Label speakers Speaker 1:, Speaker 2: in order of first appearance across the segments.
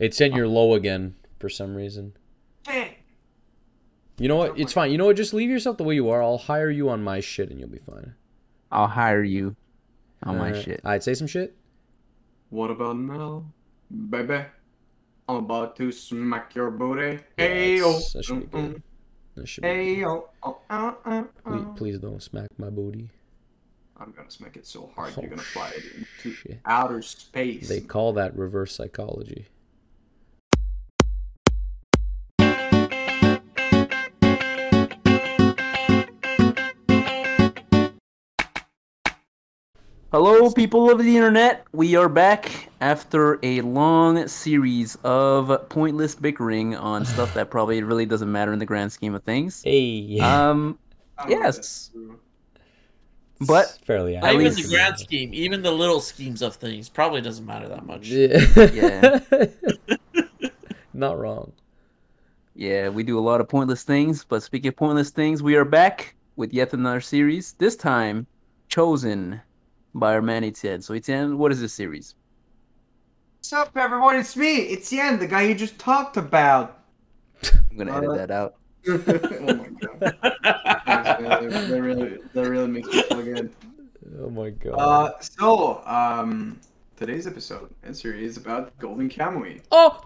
Speaker 1: It's in your low again for some reason. You know what? It's fine. You know what? Just leave yourself the way you are. I'll hire you on my shit and you'll be fine.
Speaker 2: I'll hire you on my
Speaker 1: Alright.
Speaker 2: shit.
Speaker 1: I'd say some shit.
Speaker 3: What about now, baby? I'm about to smack your booty. Hey yo,
Speaker 1: oh, that should be good. That should be
Speaker 3: hey
Speaker 1: good.
Speaker 3: oh, oh, oh, oh, oh.
Speaker 1: Please,
Speaker 3: oh.
Speaker 1: please don't smack my booty.
Speaker 3: I'm gonna smack it so hard
Speaker 1: Oh,
Speaker 3: you're gonna fly it into
Speaker 1: shit.
Speaker 3: outer space.
Speaker 1: They call that reverse psychology.
Speaker 2: Hello, people of the internet. We are back after a long series of pointless bickering on stuff that probably really doesn't matter in the grand scheme of things.
Speaker 1: Hey.
Speaker 2: Um,
Speaker 3: I don't know if
Speaker 2: yes. but
Speaker 1: fairly
Speaker 2: At
Speaker 4: even
Speaker 2: least-
Speaker 4: the grand scheme, even the little schemes of things probably doesn't matter that much.
Speaker 1: Yeah. Not wrong.
Speaker 2: yeah, we do a lot of pointless things. But speaking of pointless things, we are back with yet another series. This time, chosen by our man Etienne. So Etienne, what is this series?
Speaker 3: What's up, everyone? It's me, Etienne, the guy you just talked about.
Speaker 2: I'm gonna edit
Speaker 3: Uh,
Speaker 2: that out.
Speaker 3: oh my god. That that really, that really makes me feel good.
Speaker 1: Oh my god.
Speaker 3: Uh, so, um, today's episode and series is about Golden Kamuy.
Speaker 1: oh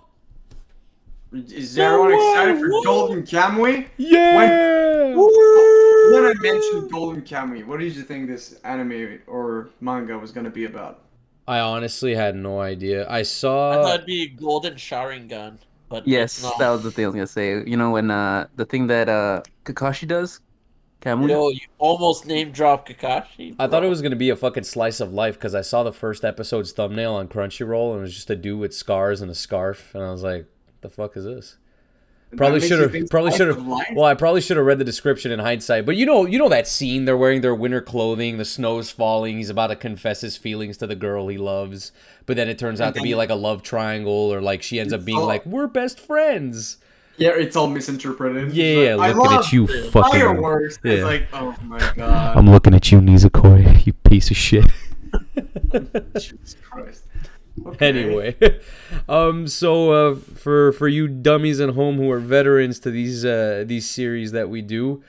Speaker 3: Is everyone excited for? Golden Kamuy?
Speaker 1: yeah.
Speaker 3: When I mentioned Golden Kamuy, what did you think this anime or manga was gonna be about?
Speaker 1: I honestly had no idea. I saw.
Speaker 4: I
Speaker 1: saw.
Speaker 4: thought it'd be golden Sharingan, but
Speaker 2: Yes,
Speaker 4: it's
Speaker 2: that was the thing I was gonna say. You know when uh the thing that uh Kakashi does, Kamui.
Speaker 4: Yo, you almost name drop Kakashi.
Speaker 1: I thought it was gonna be a fucking slice of life because I saw the first episode's thumbnail on Crunchyroll and it was just a dude with scars and a scarf, and I was like, "The fuck is this?" Probably should have. Probably should have. Well, I probably should have read the description in hindsight. But you know, you know that scene. They're wearing their winter clothing. The snow's falling. He's about to confess his feelings to the girl he loves. But then it turns out to be like a love triangle, or like she ends up being like, "We're best friends."
Speaker 3: Yeah, it's all misinterpreted.
Speaker 1: Yeah,
Speaker 3: It's
Speaker 1: yeah. Looking at you, fucking.
Speaker 3: fireworks. It's
Speaker 1: Yeah.
Speaker 3: like, oh my god.
Speaker 1: I'm looking at you, Nisekoi. You piece of shit.
Speaker 3: Jesus Christ. Okay.
Speaker 1: anyway um so uh for for you dummies at home who are veterans to these uh these series that we do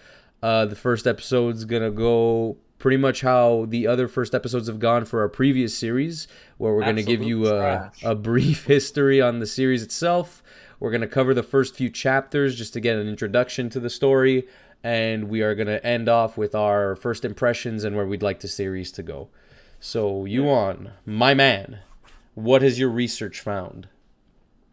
Speaker 1: uh the first episode's gonna go pretty much how the other first episodes have gone for our previous series where we're gonna give you a, a brief history on the series itself. We're gonna cover the first few chapters just to get an introduction to the story and we are gonna end off with our first impressions and where we'd like the series to go. So you on my man what has your research found?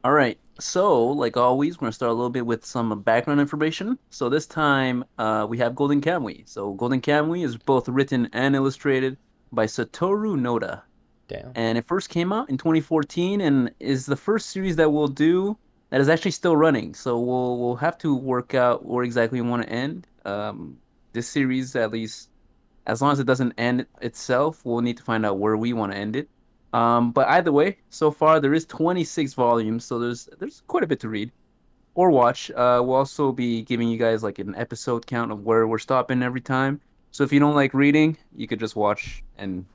Speaker 2: All right. So, like always, we're gonna start a little bit with some background information. So this time, uh, we have Golden Kamuy. So Golden Kamuy is both written and illustrated by Satoru Noda,
Speaker 1: Damn.
Speaker 2: and it first came out in 2014, and is the first series that we'll do that is actually still running. So we'll we'll have to work out where exactly we want to end. Um, this series, at least, as long as it doesn't end itself, we'll need to find out where we want to end it. Um, but either way, so far there is 26 volumes, so there's there's quite a bit to read or watch. Uh, we'll also be giving you guys like an episode count of where we're stopping every time. So if you don't like reading, you could just watch and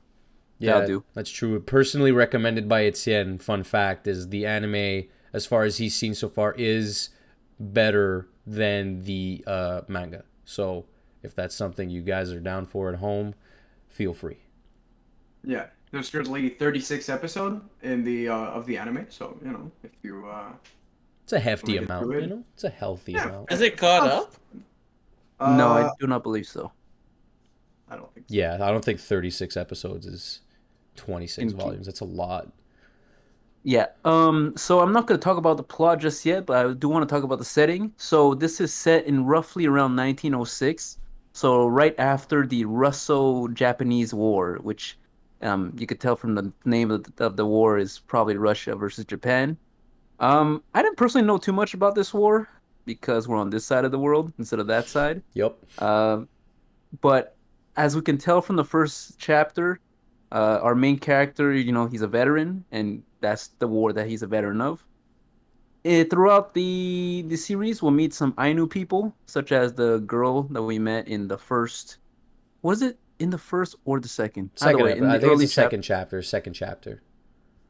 Speaker 1: Yeah,
Speaker 2: That'll do.
Speaker 1: that's true. Personally recommended by Etienne. Fun fact is the anime, as far as he's seen so far, is better than the uh, manga. So if that's something you guys are down for at home, feel free.
Speaker 3: Yeah, there's currently 36 episode in the uh, of the anime, so you know if you uh,
Speaker 1: It's a hefty amount,
Speaker 3: through
Speaker 1: you know. It's a healthy
Speaker 3: Yeah.
Speaker 1: amount.
Speaker 4: Is it caught up?
Speaker 2: no, I
Speaker 3: uh,
Speaker 2: do not believe so.
Speaker 3: I don't think. So.
Speaker 1: Yeah, I don't think 36 episodes is 26
Speaker 2: Indeed.
Speaker 1: volumes. That's a lot.
Speaker 2: Yeah. Um. So I'm not going to talk about the plot just yet, but I do want to talk about the setting. So this is set in roughly around 1906. So right after the Russo-Japanese War, which um you could tell from the name of the, of the war is probably Russia versus Japan. Um, I didn't personally know too much about this war because we're on this side of the world instead of that side.
Speaker 1: Yep.
Speaker 2: Um, but as we can tell from the first chapter, uh, our main character, you know, he's a veteran, and that's the war that he's a veteran of. Eh, throughout the the series, we'll meet some Ainu people, such as the girl that we met in the first. Was it in the first or the second?
Speaker 1: Second,
Speaker 2: way, in
Speaker 1: I
Speaker 2: the
Speaker 1: think it's
Speaker 2: early
Speaker 1: the
Speaker 2: chap-
Speaker 1: second chapter. Second chapter.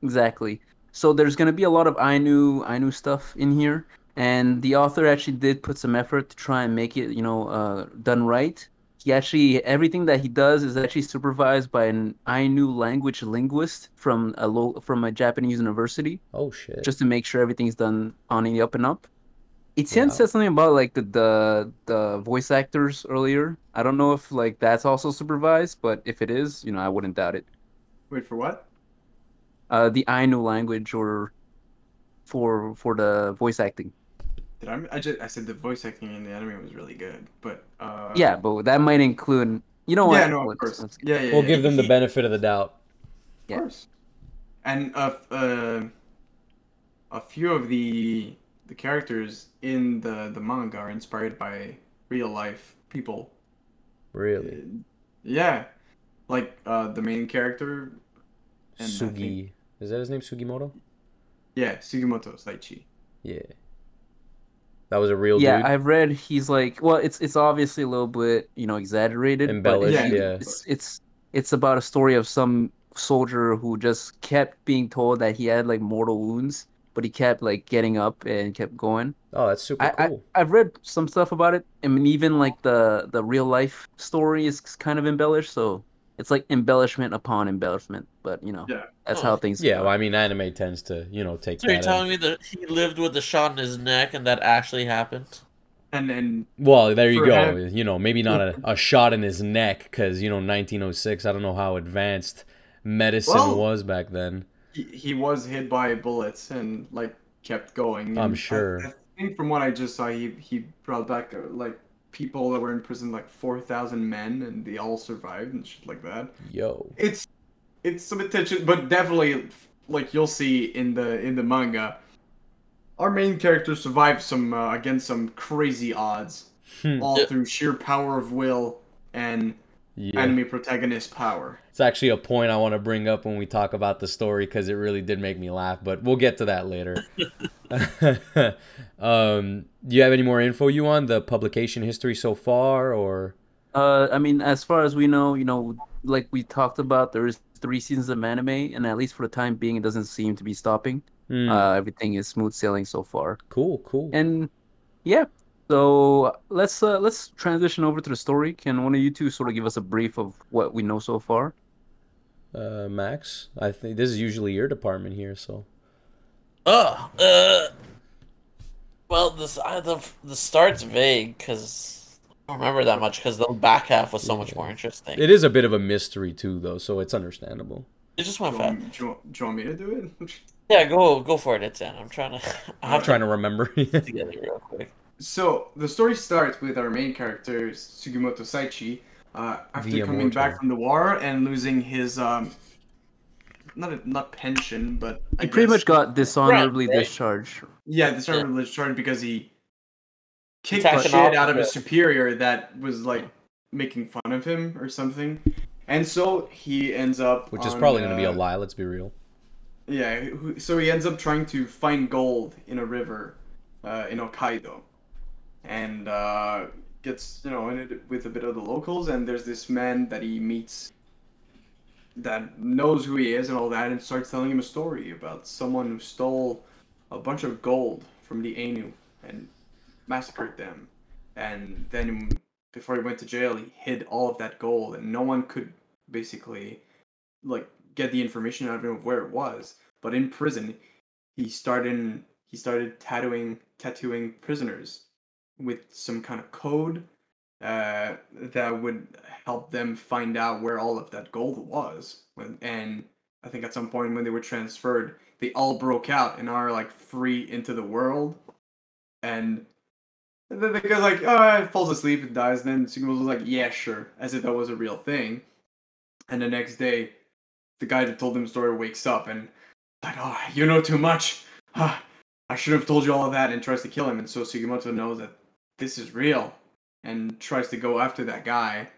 Speaker 2: Exactly. so there's gonna be a lot of Ainu Ainu stuff in here, and the author actually did put some effort to try and make it, you know, uh, done right. He actually everything that he does is actually supervised by an Ainu language linguist from a lo- from a Japanese university,
Speaker 1: Oh shit.
Speaker 2: just to make sure everything's done on the up and up. Etienne
Speaker 1: Wow.
Speaker 2: said something about like the, the the voice actors earlier. I don't know if like that's also supervised, but if it is, you know, I wouldn't doubt it.
Speaker 3: Wait for what?
Speaker 2: Uh, the Ainu language or for for the voice acting.
Speaker 3: Did I? I just I said the voice acting in the anime was really good, but uh.
Speaker 2: yeah, but that might include. You know what?
Speaker 3: Yeah, no, of
Speaker 2: Let's-
Speaker 3: course.
Speaker 2: let's-
Speaker 3: Yeah, yeah.
Speaker 1: we'll
Speaker 3: yeah.
Speaker 1: give them the benefit of the doubt.
Speaker 3: Of
Speaker 2: Yeah.
Speaker 3: course. And uh, uh, a few of the the characters in the the manga are inspired by real life people.
Speaker 1: Really.
Speaker 3: Yeah, like uh, the main character. and
Speaker 1: Sugi.
Speaker 3: think-
Speaker 1: Is that his name? Sugimoto?
Speaker 3: Yeah, Sugimoto Saichi.
Speaker 1: Yeah. That was a real
Speaker 2: yeah,
Speaker 1: dude.
Speaker 2: I've read he's like. Well, it's it's obviously a little bit you know exaggerated,
Speaker 1: Embellished,
Speaker 2: but
Speaker 3: yeah.
Speaker 1: yeah.
Speaker 2: it's it's it's about a story of some soldier who just kept being told that he had like mortal wounds, but he kept like getting up and kept going.
Speaker 1: Oh, that's super
Speaker 2: I, I
Speaker 1: cool.
Speaker 2: I've read some stuff about it. I mean, even like the the real life story is kind of embellished, so it's like embellishment upon embellishment. But you know,
Speaker 3: Yeah.
Speaker 2: that's
Speaker 4: Oh.
Speaker 2: how things.
Speaker 1: yeah,
Speaker 2: go.
Speaker 1: well, I mean, anime tends to, you know, take
Speaker 4: So you're telling
Speaker 1: in.
Speaker 4: me that he lived with a shot in his neck and that actually happened?
Speaker 3: And and
Speaker 1: Well, there you go.
Speaker 3: him-
Speaker 1: You know, maybe not a, a shot in his neck because, you know, 1906, I don't know how advanced medicine
Speaker 3: Well-
Speaker 1: was back then.
Speaker 3: He, he was hit by bullets and like kept going.
Speaker 1: I'm
Speaker 3: and I-
Speaker 1: sure.
Speaker 3: I, think from what I just saw, he he brought back uh, like people that were in prison, like four thousand men, and they all survived and shit like that.
Speaker 1: Yo.
Speaker 3: It's it's some attention, but definitely like you'll see in the in the manga, our main character survived some uh, against some crazy odds,
Speaker 1: Hmm.
Speaker 3: all
Speaker 4: Yeah.
Speaker 3: through sheer power of will and
Speaker 1: Yeah.
Speaker 3: enemy protagonist power.
Speaker 1: It's actually a point I want to bring up when we talk about the story because it really did make me laugh, but we'll get to that later. um, do you have any more info you on the publication history so far, or
Speaker 2: Uh, I mean, as far as we know, you know, like we talked about, there is three seasons of anime, and at least for the time being, it doesn't seem to be stopping.
Speaker 1: Hmm,
Speaker 2: Uh, everything is smooth sailing so far,
Speaker 1: cool, cool.
Speaker 2: and yeah. So let's uh, let's transition over to the story. Can one of you two sort of give us a brief of what we know so far?
Speaker 1: Uh, Max, I think this is usually your department here, so
Speaker 4: Oh, uh, well, this uh, the the start's vague because I don't remember that much because the back half was so much more interesting.
Speaker 1: it is a bit of a mystery too, though, so it's understandable.
Speaker 4: It just went
Speaker 3: you,
Speaker 4: fast.
Speaker 3: want, do, you want, do you want me to do it?
Speaker 4: Yeah, go go for it, it's in. I'm trying to. I
Speaker 1: I'm trying
Speaker 4: to
Speaker 1: to remember.
Speaker 4: put together real quick.
Speaker 3: So the story starts with our main character Sugimoto Saichi uh, after
Speaker 1: The
Speaker 3: coming back from the war and losing his um, not a, not pension, but I
Speaker 2: He pretty much got dishonorably
Speaker 4: Right, right.
Speaker 2: discharged.
Speaker 3: yeah dishonorable discharged because he kicked
Speaker 4: Attacked
Speaker 3: the shit out of his
Speaker 4: officer.
Speaker 3: superior that was like making fun of him or something, and so he ends up
Speaker 1: Which is probably going to be a
Speaker 3: uh,
Speaker 1: lie. Let's be real.
Speaker 3: Yeah, so he ends up trying to find gold in a river uh, in Hokkaido, and uh, gets you know in it with a bit of the locals. And there's this man that he meets that knows who he is and all that, and starts telling him a story about someone who stole a bunch of gold from the Ainu and massacred them. And then before he went to jail, he hid all of that gold, and no one could basically like get the information out of him of where it was. But in prison, he started he started tattooing tattooing prisoners with some kind of code uh, that would help them find out where all of that gold was. And I think at some point when they were transferred, they all broke out and are like free into the world. And then the guy's like, oh, it falls asleep and dies. Then Sugimoto's like, yeah, sure, as if that was a real thing. And the next day, the guy that told him the story wakes up and like, oh, you know too much. Ah, I should have told you all of that, and tries to kill him. And so Sugimoto knows that this is real and tries to go after that guy.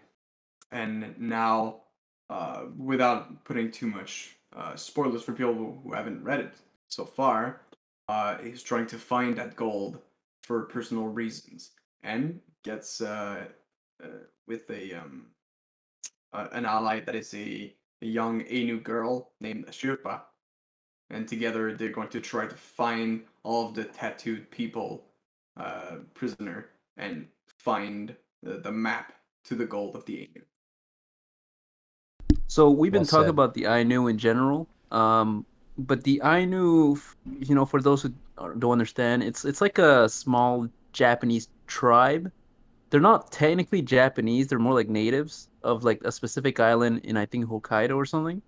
Speaker 3: And now, uh, without putting too much uh, spoilers for people who- haven't read it so far, uh, he's trying to find that gold for personal reasons and gets uh, uh, with a um, an ally that is a, a young Ainu girl named Shirpa. and together they're going to try to find all of the tattooed people uh, prisoner and find the, the map to the gold of the Ainu.
Speaker 2: So we've been
Speaker 1: Well
Speaker 2: talking
Speaker 1: said.
Speaker 2: about the Ainu in general, um, but the Ainu, you know, for those who don't understand, it's it's like a small Japanese tribe. They're not technically Japanese; they're more like natives of like a specific island in I think Hokkaido or something.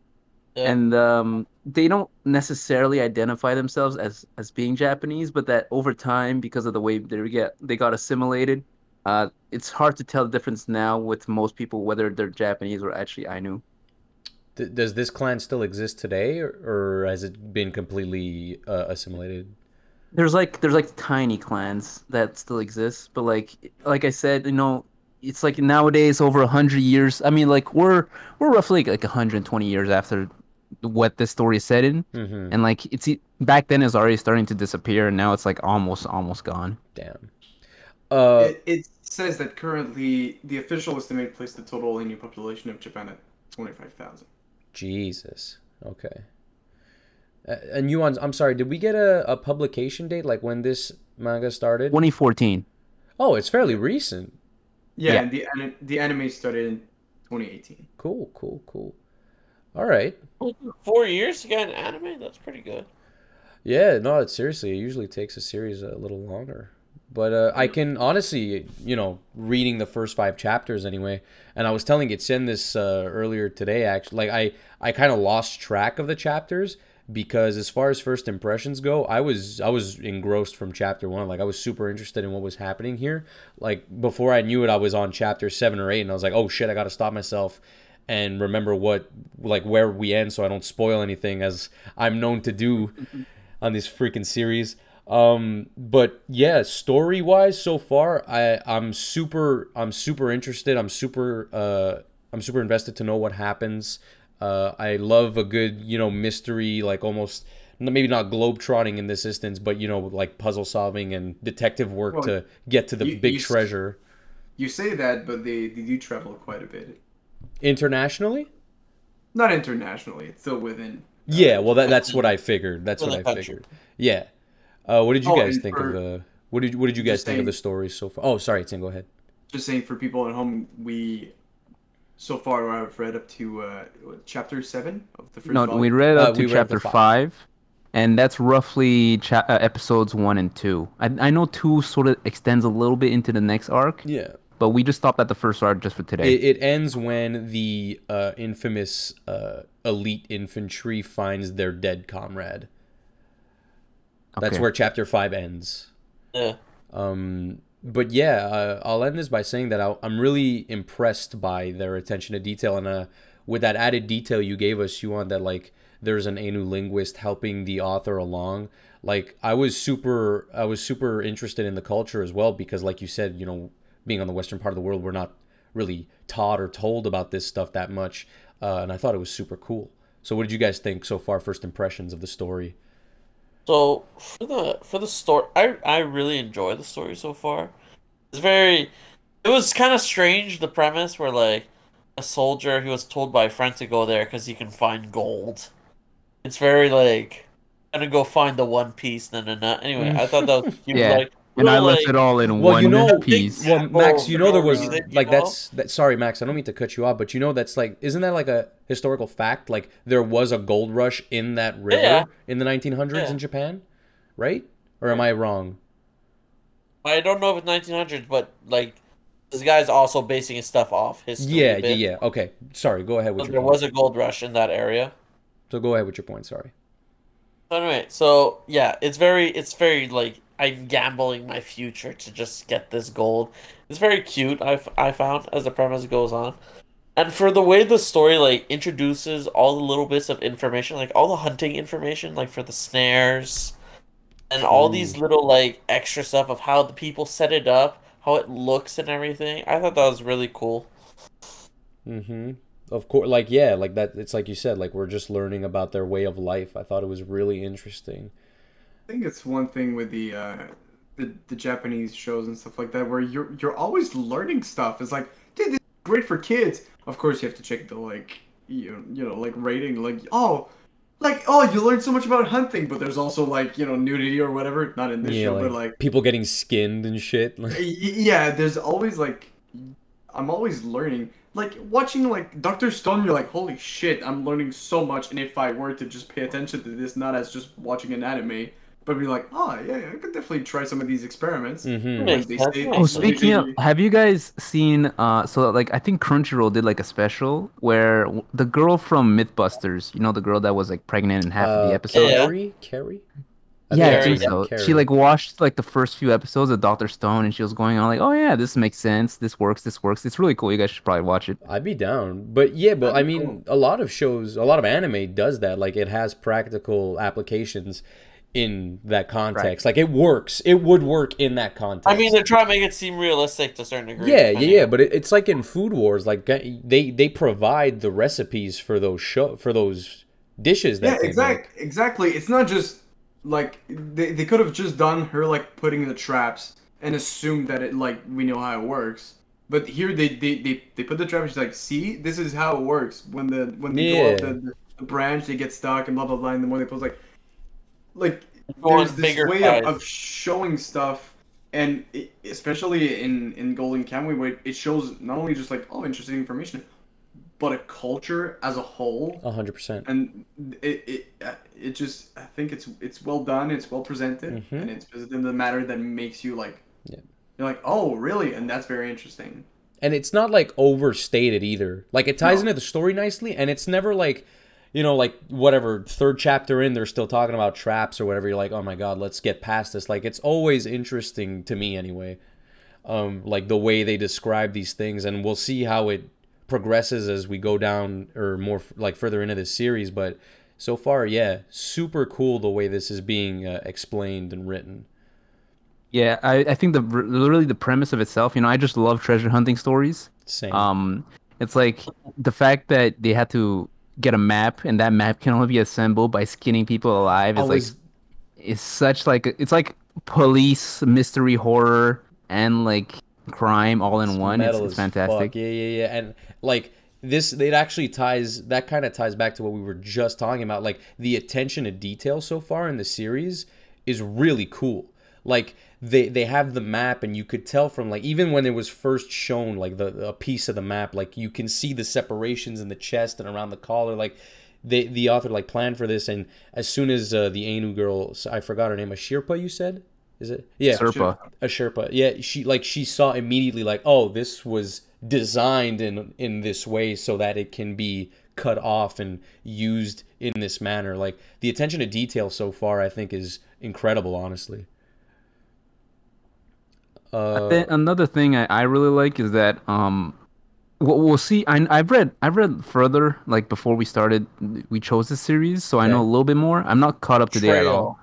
Speaker 4: Yeah.
Speaker 2: And um, they don't necessarily identify themselves as as being Japanese, but that over time, because of the way they get they got assimilated, uh, it's hard to tell the difference now with most people whether they're Japanese or actually Ainu.
Speaker 1: D- does this clan still exist today, or, or has it been completely uh, assimilated?
Speaker 2: there's like there's like tiny clans that still exist but like like i said you know it's like nowadays over 100 years i mean like we're we're roughly like 120 years after what this story is set in
Speaker 1: Mm-hmm.
Speaker 2: and like it's back then it's already starting to disappear and now it's like almost almost gone
Speaker 1: Damn. Uh,
Speaker 3: it, it says that currently the official estimate placed the total Ainu population of Japan at 25,000.
Speaker 1: Jesus. Okay. Uh, and you on? I'm sorry. Did we get a, a publication date, like when this manga started?
Speaker 2: 2014
Speaker 1: Oh, it's fairly recent.
Speaker 3: Yeah,
Speaker 2: Yeah.
Speaker 3: and the the anime started in 2018.
Speaker 1: Cool, cool, cool. All right.
Speaker 4: Four years to get an anime? That's pretty good.
Speaker 1: Yeah, no, it seriously, it usually takes a series a little longer. But uh, I can honestly, you know, reading the first five chapters anyway, and I was telling Itzen this uh, earlier today. Actually, like I, I kind of lost track of the chapters because as far as first impressions go, I was I was engrossed from chapter one. Like I was super interested in what was happening here. Like before I knew it, I was on chapter seven or eight, and I was like, oh shit, I got to stop myself and remember what like where we end so I don't spoil anything as I'm known to do on this freaking series. Um, but yeah, story wise, so far, I I'm super I'm super interested. I'm super uh I'm super invested to know what happens. Uh, I love a good you know mystery, like almost maybe not globetrotting in this instance, but you know like puzzle solving and detective work
Speaker 3: Well,
Speaker 1: to get to the
Speaker 3: you-
Speaker 1: big
Speaker 3: you s-
Speaker 1: treasure.
Speaker 3: You say that, but they, they do travel quite a bit.
Speaker 1: Internationally,
Speaker 3: Not internationally, it's still within. uh,
Speaker 1: yeah. Well, that, that's what I figured. That's what
Speaker 4: the
Speaker 1: I
Speaker 4: country.
Speaker 1: figured. Yeah. Uh, what did you
Speaker 3: Oh,
Speaker 1: guys think
Speaker 3: for-
Speaker 1: of the? What did what did you guys
Speaker 3: Just
Speaker 1: think of the story so far? Oh, sorry, Tim. Go ahead.
Speaker 3: Just saying for people at home, we so far I've read up to uh, chapter seven of the first
Speaker 2: no
Speaker 3: volume.
Speaker 2: we read
Speaker 1: Uh,
Speaker 2: up
Speaker 1: we
Speaker 2: to
Speaker 1: read to
Speaker 2: chapter
Speaker 1: five.
Speaker 2: five. and that's roughly cha- uh, episodes one and two I, I know two sort of extends a little bit into the next arc
Speaker 1: Yeah.
Speaker 2: But we just stopped at the first arc just for today
Speaker 1: It, it ends when the uh, infamous uh, elite infantry finds their dead comrade. That's
Speaker 2: Okay.
Speaker 1: where chapter five ends.
Speaker 4: Yeah.
Speaker 1: Um, but yeah, uh, I'll end this by saying that i I'm really impressed by their attention to detail, and uh, with that added detail you gave us, you want that like there's an Ainu linguist helping the author along. Like I was super, I was super interested in the culture as well because, like you said, you know, being on the western part of the world, we're not really taught or told about this stuff that much, uh, and I thought it was super cool. So, what did you guys think so far? First impressions of the story?
Speaker 4: So for the for the story, I I really enjoy the story so far. It's very. It was kind of strange the premise where like a soldier he was told by a friend to go there because he can find gold. It's very like gonna go find the One Piece. No, no, no. Anyway, I thought that was cute.
Speaker 2: Yeah.
Speaker 4: Like,
Speaker 2: and i left
Speaker 4: like-
Speaker 2: it all in
Speaker 1: Well,
Speaker 2: one
Speaker 1: you know-
Speaker 2: piece
Speaker 1: Well, Max, you know there was like
Speaker 4: know?
Speaker 1: that's that. Sorry, Max, I don't mean to cut you off, but you know that's like, isn't that like a historical fact? Like there was a gold rush in that river
Speaker 4: Yeah.
Speaker 1: in the 1900s
Speaker 4: Yeah.
Speaker 1: in Japan, right? Or am I wrong?
Speaker 4: I don't know if it's 1900s, but like this guy's also basing his stuff off history.
Speaker 1: Yeah, yeah, yeah. Okay, sorry. Go ahead
Speaker 4: So
Speaker 1: with your
Speaker 4: there
Speaker 1: point.
Speaker 4: was a gold rush in that area.
Speaker 1: So go ahead with your point. Sorry.
Speaker 4: So anyway, so yeah, it's very, it's very like I'm gambling my future to just get this gold. It's very cute. I, f- I found as the premise goes on, and for the way the story like introduces all the little bits of information, like all the hunting information, like for the snares, and all these little like extra stuff of how the people set it up, how it looks and everything. I thought that was really cool.
Speaker 1: Mm-hmm. Of course, like yeah, like that. It's like you said, like we're just learning about their way of life. I thought it was really interesting.
Speaker 3: I think it's one thing with the uh, the the Japanese shows and stuff like that where you're you're always learning stuff. It's like, dude, this is great for kids. Of course, you have to check the like you you know like rating. Like, oh, like oh you learn so much about hunting, but there's also like you know nudity or whatever. Not in this
Speaker 1: Yeah,
Speaker 3: show,
Speaker 1: like,
Speaker 3: but like
Speaker 1: people getting skinned and shit.
Speaker 3: yeah, there's always like I'm always learning. Like watching like Doctor Stone, you're like holy shit, I'm learning so much. And if I were to just pay attention to this, not as just watching an anime, but be like, oh yeah, I could definitely try some of these experiments.
Speaker 1: Mhm.
Speaker 4: Makes
Speaker 3: They say-
Speaker 2: Oh, speaking of, have you guys seen? Uh, so like I think Crunchyroll did like a special where the girl from MythBusters, you know, the girl that was like pregnant in half of the
Speaker 1: Uh,
Speaker 2: episode.
Speaker 4: Yeah.
Speaker 1: Kari? Kari?
Speaker 2: Yeah, I
Speaker 4: Kari,
Speaker 2: think so.
Speaker 1: Kari.
Speaker 2: She like watched like the first few episodes of Doctor Stone, and she was going on like, "Oh yeah, this makes sense. This works. This works. It's really cool. You guys should probably watch it."
Speaker 1: I'd be down. But yeah, but I
Speaker 3: That'd be
Speaker 1: mean, a lot of shows, a lot of anime does that. Like it has practical applications in that context. Like it works. It would work in that context.
Speaker 4: I mean, they're trying to make it seem realistic to a certain degree.
Speaker 1: yeah, yeah, yeah. But it, it's like in Food Wars. Like uh, they they provide the recipes for those show for those dishes. That
Speaker 3: Yeah,
Speaker 1: they make.
Speaker 3: exact, exactly. It's not just like they, they could have just done her like putting the traps and assumed that it like we know how it works. But here they they, they, they put the trap and she's like, see, this is how it works. When the when they go up
Speaker 1: Yeah.
Speaker 3: the, the, the branch, they get stuck and blah blah blah. And the more they post like, like there's this
Speaker 4: bigger
Speaker 3: way of, of showing stuff, and it, especially in in Golden Kamuy, where it shows not only just like oh interesting information, but a culture as a whole
Speaker 1: A hundred percent.
Speaker 3: and it it uh, it just I think it's it's well done, it's well presented,
Speaker 1: Mhm.
Speaker 3: and it's presented in the matter that makes you like
Speaker 1: Yeah.
Speaker 3: you're like oh really, and that's very interesting.
Speaker 1: and it's not like overstated either. Like it ties
Speaker 3: No.
Speaker 1: into the story nicely, and it's never like, you know, like whatever third chapter in, they're still talking about traps or whatever. You're like, oh my god, let's get past this. Like it's always interesting to me anyway. Um, like the way they describe these things, and we'll see how it progresses as we go down or more f- like further into this series. But so far, yeah, super cool the way this is being uh, explained and written.
Speaker 2: Yeah, I, I think the literally the premise of itself. You know, I just love treasure hunting stories.
Speaker 1: Same.
Speaker 2: Um, it's like the fact that they had to get a map, and that map can only be assembled by skinning people alive. Is
Speaker 1: Always
Speaker 2: like it's such like it's like police mystery horror and like crime all in
Speaker 1: It's
Speaker 2: one. It's, it's
Speaker 1: as
Speaker 2: fantastic.
Speaker 1: fuck. Yeah, yeah, yeah. And like this, it actually ties. That kind of ties back to what we were just talking about. Like the attention to detail so far in the series is really cool. Like they they have the map, and you could tell from like even when it was first shown, like the a piece of the map, like you can see the separations in the chest and around the collar, like. They, the author like planned for this, and as soon as uh, the Ainu girl, I forgot her name, a Shirpa, you said, is it? Yeah,
Speaker 2: Serpa.
Speaker 1: a Sherpa. Yeah, she like she saw immediately like, oh, this was designed in in this way so that it can be cut off and used in this manner. Like the attention to detail so far, I think, is incredible. Honestly. Uh,
Speaker 2: Then another thing I, I really like is that um we'll, we'll see I, I've read I've read further like before we started we chose this series so I know a little bit more I'm not caught up to date at all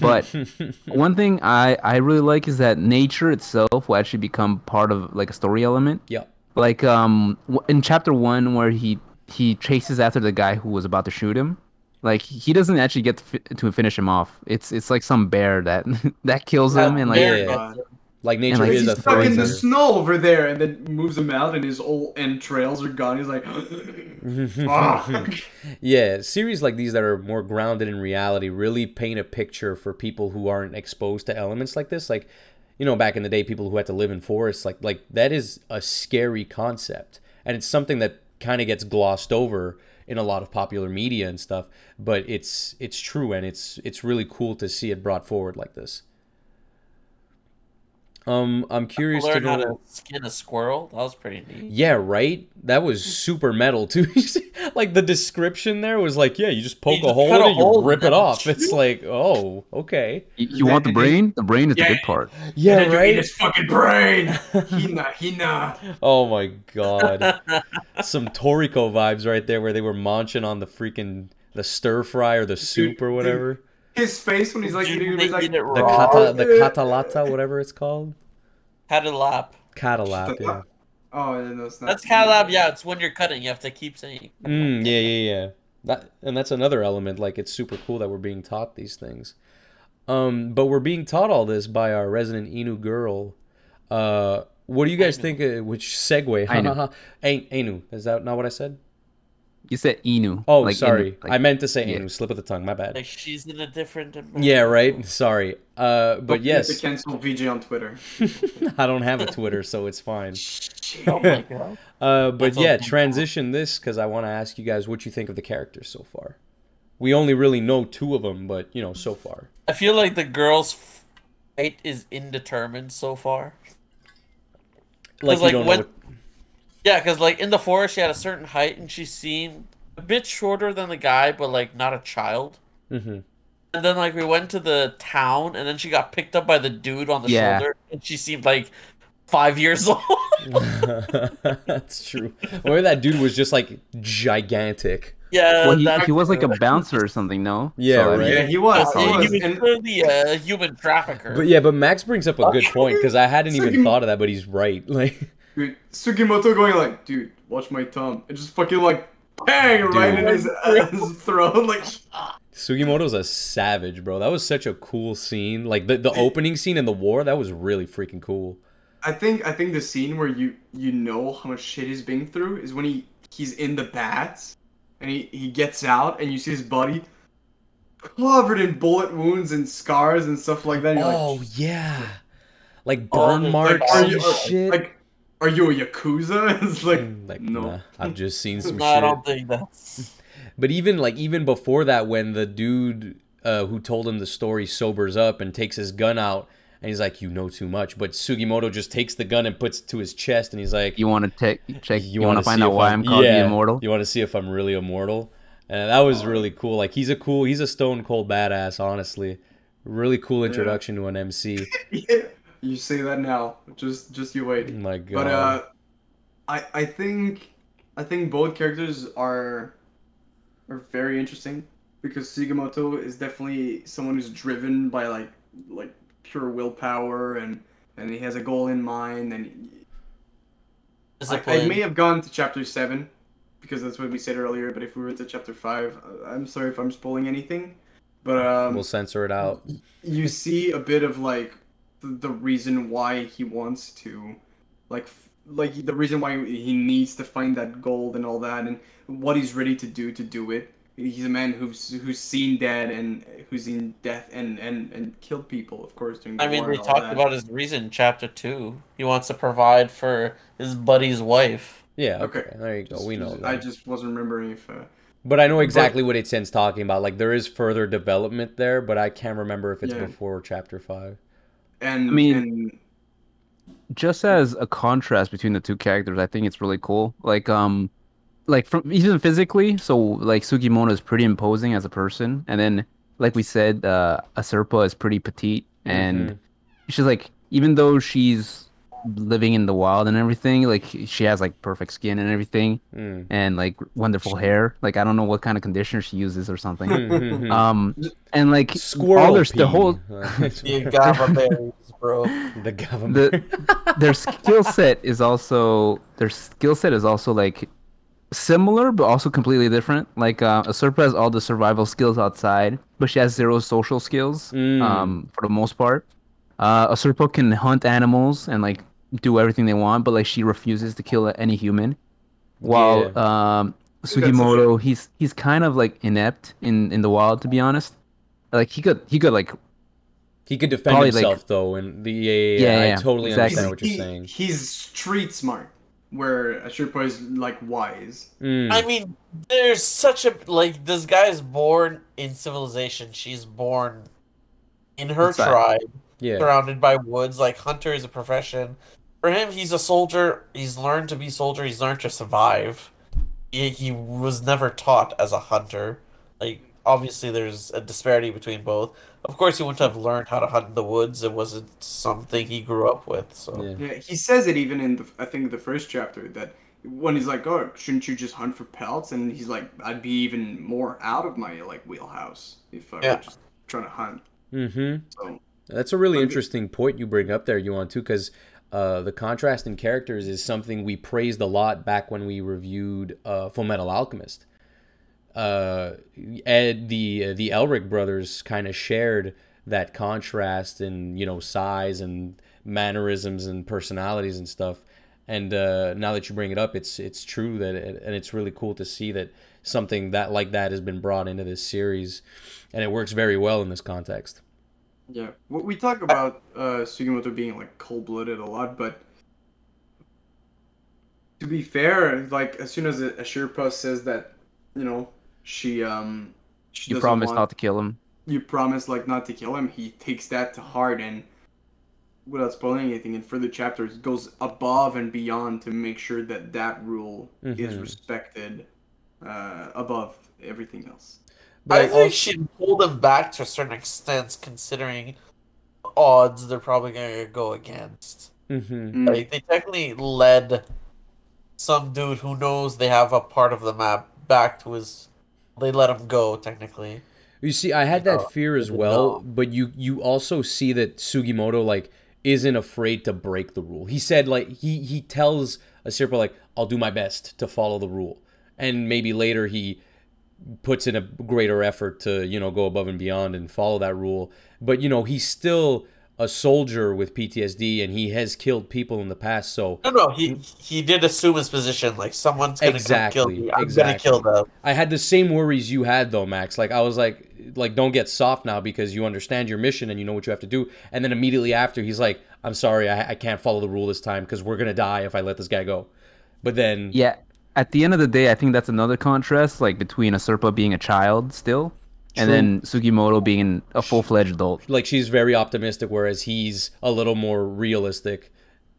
Speaker 2: but one thing I I really like is that nature itself will actually become part of like a story element
Speaker 1: yeah.
Speaker 2: like um in chapter one where he he chases after the guy who was about to shoot him like he doesn't actually get to, fi- to finish him off it's it's like some bear that that kills him and like
Speaker 1: Yeah.
Speaker 3: God.
Speaker 1: Like nature
Speaker 2: like,
Speaker 1: is
Speaker 3: He's
Speaker 1: a
Speaker 3: stuck in the snow over there, and then moves him out, and his old entrails are gone. He's like, fuck.
Speaker 1: Yeah, series like these that are more grounded in reality really paint a picture for people who aren't exposed to elements like this. Like, you know, back in the day, people who had to live in forests, like like that is a scary concept, and it's something that kind of gets glossed over in a lot of popular media and stuff. But it's it's true, and it's it's really cool to see it brought forward like this. Um, I'm curious to
Speaker 4: Learn how
Speaker 1: know.
Speaker 4: to skin a squirrel. That was pretty neat.
Speaker 1: Yeah, right. That was super metal too. like the description there was like, yeah, you just poke
Speaker 4: You
Speaker 1: a hole in
Speaker 4: a
Speaker 1: it, you
Speaker 4: hole and
Speaker 1: rip it off. It's like, oh, okay.
Speaker 2: you, you want the brain the brain is the good part
Speaker 1: Yeah,
Speaker 3: And then you eat
Speaker 1: right.
Speaker 3: his fucking brain. Hina, hina.
Speaker 1: Oh my god, some Toriko vibes right there, where they were munching on the freaking the stir fry or the soup or
Speaker 3: dude.
Speaker 1: whatever.
Speaker 3: His face when he's like
Speaker 4: Dude,
Speaker 3: eating,
Speaker 4: they
Speaker 3: like,
Speaker 4: eat it
Speaker 1: The kata, the katalata, whatever it's called.
Speaker 4: Had a lap.
Speaker 1: Katalap, yeah.
Speaker 3: oh, yeah, no, it's not.
Speaker 4: That's kind of. Yeah, it's when you're cutting. You have to keep saying.
Speaker 1: Mm, yeah, yeah, yeah. That and that's another element. Like it's super cool that we're being taught these things. Um, but we're being taught all this by our resident Inu girl. Uh, what do you guys think? Uh, which segue?
Speaker 2: Ainu.
Speaker 1: Ain- Ainu. Is that not what I said?
Speaker 2: You said Inu.
Speaker 1: Oh,
Speaker 2: like
Speaker 1: sorry.
Speaker 2: Inu, like-
Speaker 1: I meant to say
Speaker 2: yeah.
Speaker 1: Anu. Slip of the tongue. My bad.
Speaker 4: Like she's in a different.
Speaker 1: Yeah, right. Sorry. Uh, but
Speaker 3: Don't
Speaker 1: yes,
Speaker 3: to cancel VJ on Twitter.
Speaker 1: I don't have a Twitter, so it's fine.
Speaker 4: Oh my god.
Speaker 1: Uh, but
Speaker 4: That's all
Speaker 1: yeah,
Speaker 4: people.
Speaker 1: transition this because I want to ask you guys what you think of the characters so far. We only really know two of them, but you know, so far.
Speaker 4: I feel like the girl's fate is indeterminate so far.
Speaker 1: Like, you
Speaker 4: like,
Speaker 1: don't
Speaker 4: when-
Speaker 1: know. What,
Speaker 4: Yeah, because like in the forest, she had a certain height, and she seemed a bit shorter than the guy, but like not a child.
Speaker 1: hmm
Speaker 4: And then like we went to the town, and then she got picked up by the dude on the
Speaker 2: Yeah.
Speaker 4: shoulder, and she seemed like five years old.
Speaker 1: That's true. Or that dude was just like gigantic.
Speaker 4: yeah,
Speaker 2: well, he,
Speaker 4: that,
Speaker 2: he was like a bouncer or something, no?
Speaker 1: Yeah,
Speaker 2: I
Speaker 1: right.
Speaker 3: Yeah, he was.
Speaker 4: he,
Speaker 3: He
Speaker 4: he
Speaker 3: was.
Speaker 4: was
Speaker 3: And
Speaker 4: clearly a human trafficker.
Speaker 1: But yeah, but Max brings up a good point because I hadn't even thought of that, but he's right. Like,
Speaker 3: dude, Sugimoto going like, dude, watch my thumb. And just fucking like, bang, right in his, his throat. Like,
Speaker 1: Sugimoto's a savage, bro. That was such a cool scene. Like the, the opening scene in the war, that was really freaking cool.
Speaker 3: I think I think the scene where you you know how much shit he's been through is when he he's in the bats and he he gets out and you see his body covered in bullet wounds and scars and stuff like that.
Speaker 1: Oh
Speaker 3: like,
Speaker 1: yeah, like
Speaker 4: Oh,
Speaker 1: burn
Speaker 4: like,
Speaker 1: marks
Speaker 3: are
Speaker 1: and
Speaker 3: you
Speaker 1: shit.
Speaker 3: like are you a yakuza? It's like,
Speaker 1: Mm, like
Speaker 3: no.
Speaker 1: nah, I've just seen some
Speaker 4: no, I
Speaker 1: shit.
Speaker 4: don't think that's.
Speaker 1: But even like even before that, when the dude uh, who told him the story sobers up and takes his gun out, and he's like, "You know too much." But Sugimoto just takes the gun and puts it to his chest, and he's like,
Speaker 2: You want to check? Check. You, want
Speaker 1: wanna
Speaker 2: find out why I'm called
Speaker 1: yeah,
Speaker 2: the immortal?
Speaker 1: You want to see if I'm really immortal? And that was really cool. Like he's a cool, he's a stone cold badass. Honestly, really cool introduction to an MC.
Speaker 3: yeah, you say that now. Just just you wait.
Speaker 1: My God.
Speaker 3: But uh, I I think I think both characters are are very interesting because Sugimoto is definitely someone who's driven by like like pure willpower and and he has a goal in mind and I, I may have gone to chapter seven because that's what we said earlier. But if we were to chapter five, uh, I'm sorry if I'm spoiling anything. But um,
Speaker 1: we'll censor it out.
Speaker 3: you see a bit of like the, the reason why he wants to like f- like the reason why he needs to find that gold and all that and what he's ready to do to do it he's a man who's who's seen dead and who's seen death and and and killed people of course during the
Speaker 4: I mean,
Speaker 3: war
Speaker 4: they
Speaker 3: and
Speaker 4: talked
Speaker 3: that.
Speaker 4: about his reason chapter two. He wants to provide for his buddy's wife.
Speaker 1: Yeah. Okay.
Speaker 3: Okay.
Speaker 1: There you go. We know
Speaker 3: i
Speaker 1: that.
Speaker 3: just wasn't remembering if uh,
Speaker 1: But I know exactly what Etienne's talking about. Like there is further development there, but I can't remember if it's
Speaker 3: Yeah.
Speaker 1: before chapter five.
Speaker 3: And
Speaker 2: I mean-
Speaker 3: and
Speaker 2: just as a contrast between the two characters, I think it's really cool. Like um like from even physically, so like Sugimoto is pretty imposing as a person, and then like we said, uh Asirpa is pretty petite and
Speaker 1: Mhm.
Speaker 2: she's like even though she's living in the wild and everything, like she has like perfect skin and everything
Speaker 1: Mm.
Speaker 2: and like wonderful hair. Like I don't know what kind of conditioner she uses or something.
Speaker 1: Mhm.
Speaker 2: um and like
Speaker 1: Squirrel
Speaker 2: all there's the whole
Speaker 4: The agave berries, bro.
Speaker 1: the government.
Speaker 2: their skill set is also their skill set is also like similar but also completely different. Like uh, Asirpa has all the survival skills outside, but she has zero social skills
Speaker 1: Mm.
Speaker 2: um, for the most part. Uh, Asirpa can hunt animals and like do everything they want, but like she refuses to kill any human. While um,
Speaker 3: That's a
Speaker 2: Sugimoto, he's he's kind of like inept in in the wild, to be honest. Like he could he could like
Speaker 1: he could defend
Speaker 2: Probably, like-
Speaker 1: himself though, and the yeah, yeah, yeah,
Speaker 2: Yeah,
Speaker 1: I totally
Speaker 2: exactly.
Speaker 1: understand what you're
Speaker 3: he-
Speaker 1: saying.
Speaker 3: he's street smart where Asirpa is like wise
Speaker 1: Mm.
Speaker 4: I mean, there's such a like this guy is born in civilization. She's born in her
Speaker 2: Inside.
Speaker 4: tribe,
Speaker 1: yeah.
Speaker 4: surrounded by woods. Like hunter is a profession. For him, he's a soldier. He's learned to be soldier. He's learned to survive. He, he was never taught as a hunter. Like obviously, there's a disparity between both. Of course, he wouldn't have learned how to hunt in the woods. It wasn't something he grew up with. So
Speaker 1: Yeah.
Speaker 3: Yeah, he says it even in the I think the first chapter that when he's like, "Oh, shouldn't you just hunt for pelts?" and he's like, "I'd be even more out of my like wheelhouse if I
Speaker 4: Yeah.
Speaker 3: were just trying to hunt."
Speaker 1: Mm-hmm.
Speaker 3: So
Speaker 1: That's a really
Speaker 3: Okay.
Speaker 1: interesting point you bring up there, Yuan, too, because uh, the contrast in characters is something we praised a lot back when we reviewed uh, Full Metal Alchemist. Uh, Ed, the the Elric brothers kind of shared that contrast in you know size and mannerisms and personalities and stuff. And uh, now that you bring it up, it's it's true that it, and it's really cool to see that something that like that has been brought into this series, and it works very well in this context.
Speaker 3: Yeah, we we talk about uh, Sugimoto being like cold blooded a lot, but to be fair, like as soon as a, a says that, you know, she um she
Speaker 2: You
Speaker 3: doesn't
Speaker 2: promised
Speaker 3: want-
Speaker 2: not to kill him.
Speaker 3: you promise like not to kill him, he takes that to heart and without spoiling anything in further chapters goes above and beyond to make sure that that rule is
Speaker 1: Mhm.
Speaker 3: respected uh, above everything else.
Speaker 1: But
Speaker 4: I
Speaker 1: I
Speaker 4: think
Speaker 1: also-
Speaker 4: she pulled him back to a certain extent, considering the odds they're probably gonna go against.
Speaker 1: Mhm.
Speaker 3: Mm.
Speaker 4: Like they technically led some dude who knows they have a part of the map back to his. They let him go technically.
Speaker 1: You see, I had that
Speaker 4: Oh,
Speaker 1: fear as
Speaker 4: no.
Speaker 1: well, but you you also see that Sugimoto like isn't afraid to break the rule. He said like he he tells Asirpa like I'll do my best to follow the rule, and maybe later he puts in a greater effort to you know go above and beyond and follow that rule. But you know he's still a soldier with PTSD, and he has killed people in the past. So
Speaker 4: No, no, he he did assume his position. Like someone's gonna come kill
Speaker 1: Exactly,
Speaker 4: me. I'm
Speaker 1: exactly.
Speaker 4: gonna kill them.
Speaker 1: I had the same worries you had though, Max. Like I was like, like don't get soft now because you understand your mission and you know what you have to do. And then immediately after, he's like, I'm sorry, I, I can't follow the rule this time because we're gonna die if I let this guy go. But then,
Speaker 2: Yeah. At the end of the day, I think that's another contrast, like between a Serpa being a child still, and then Sugimoto being a full fledged adult.
Speaker 1: like she's very optimistic, whereas he's a little more realistic,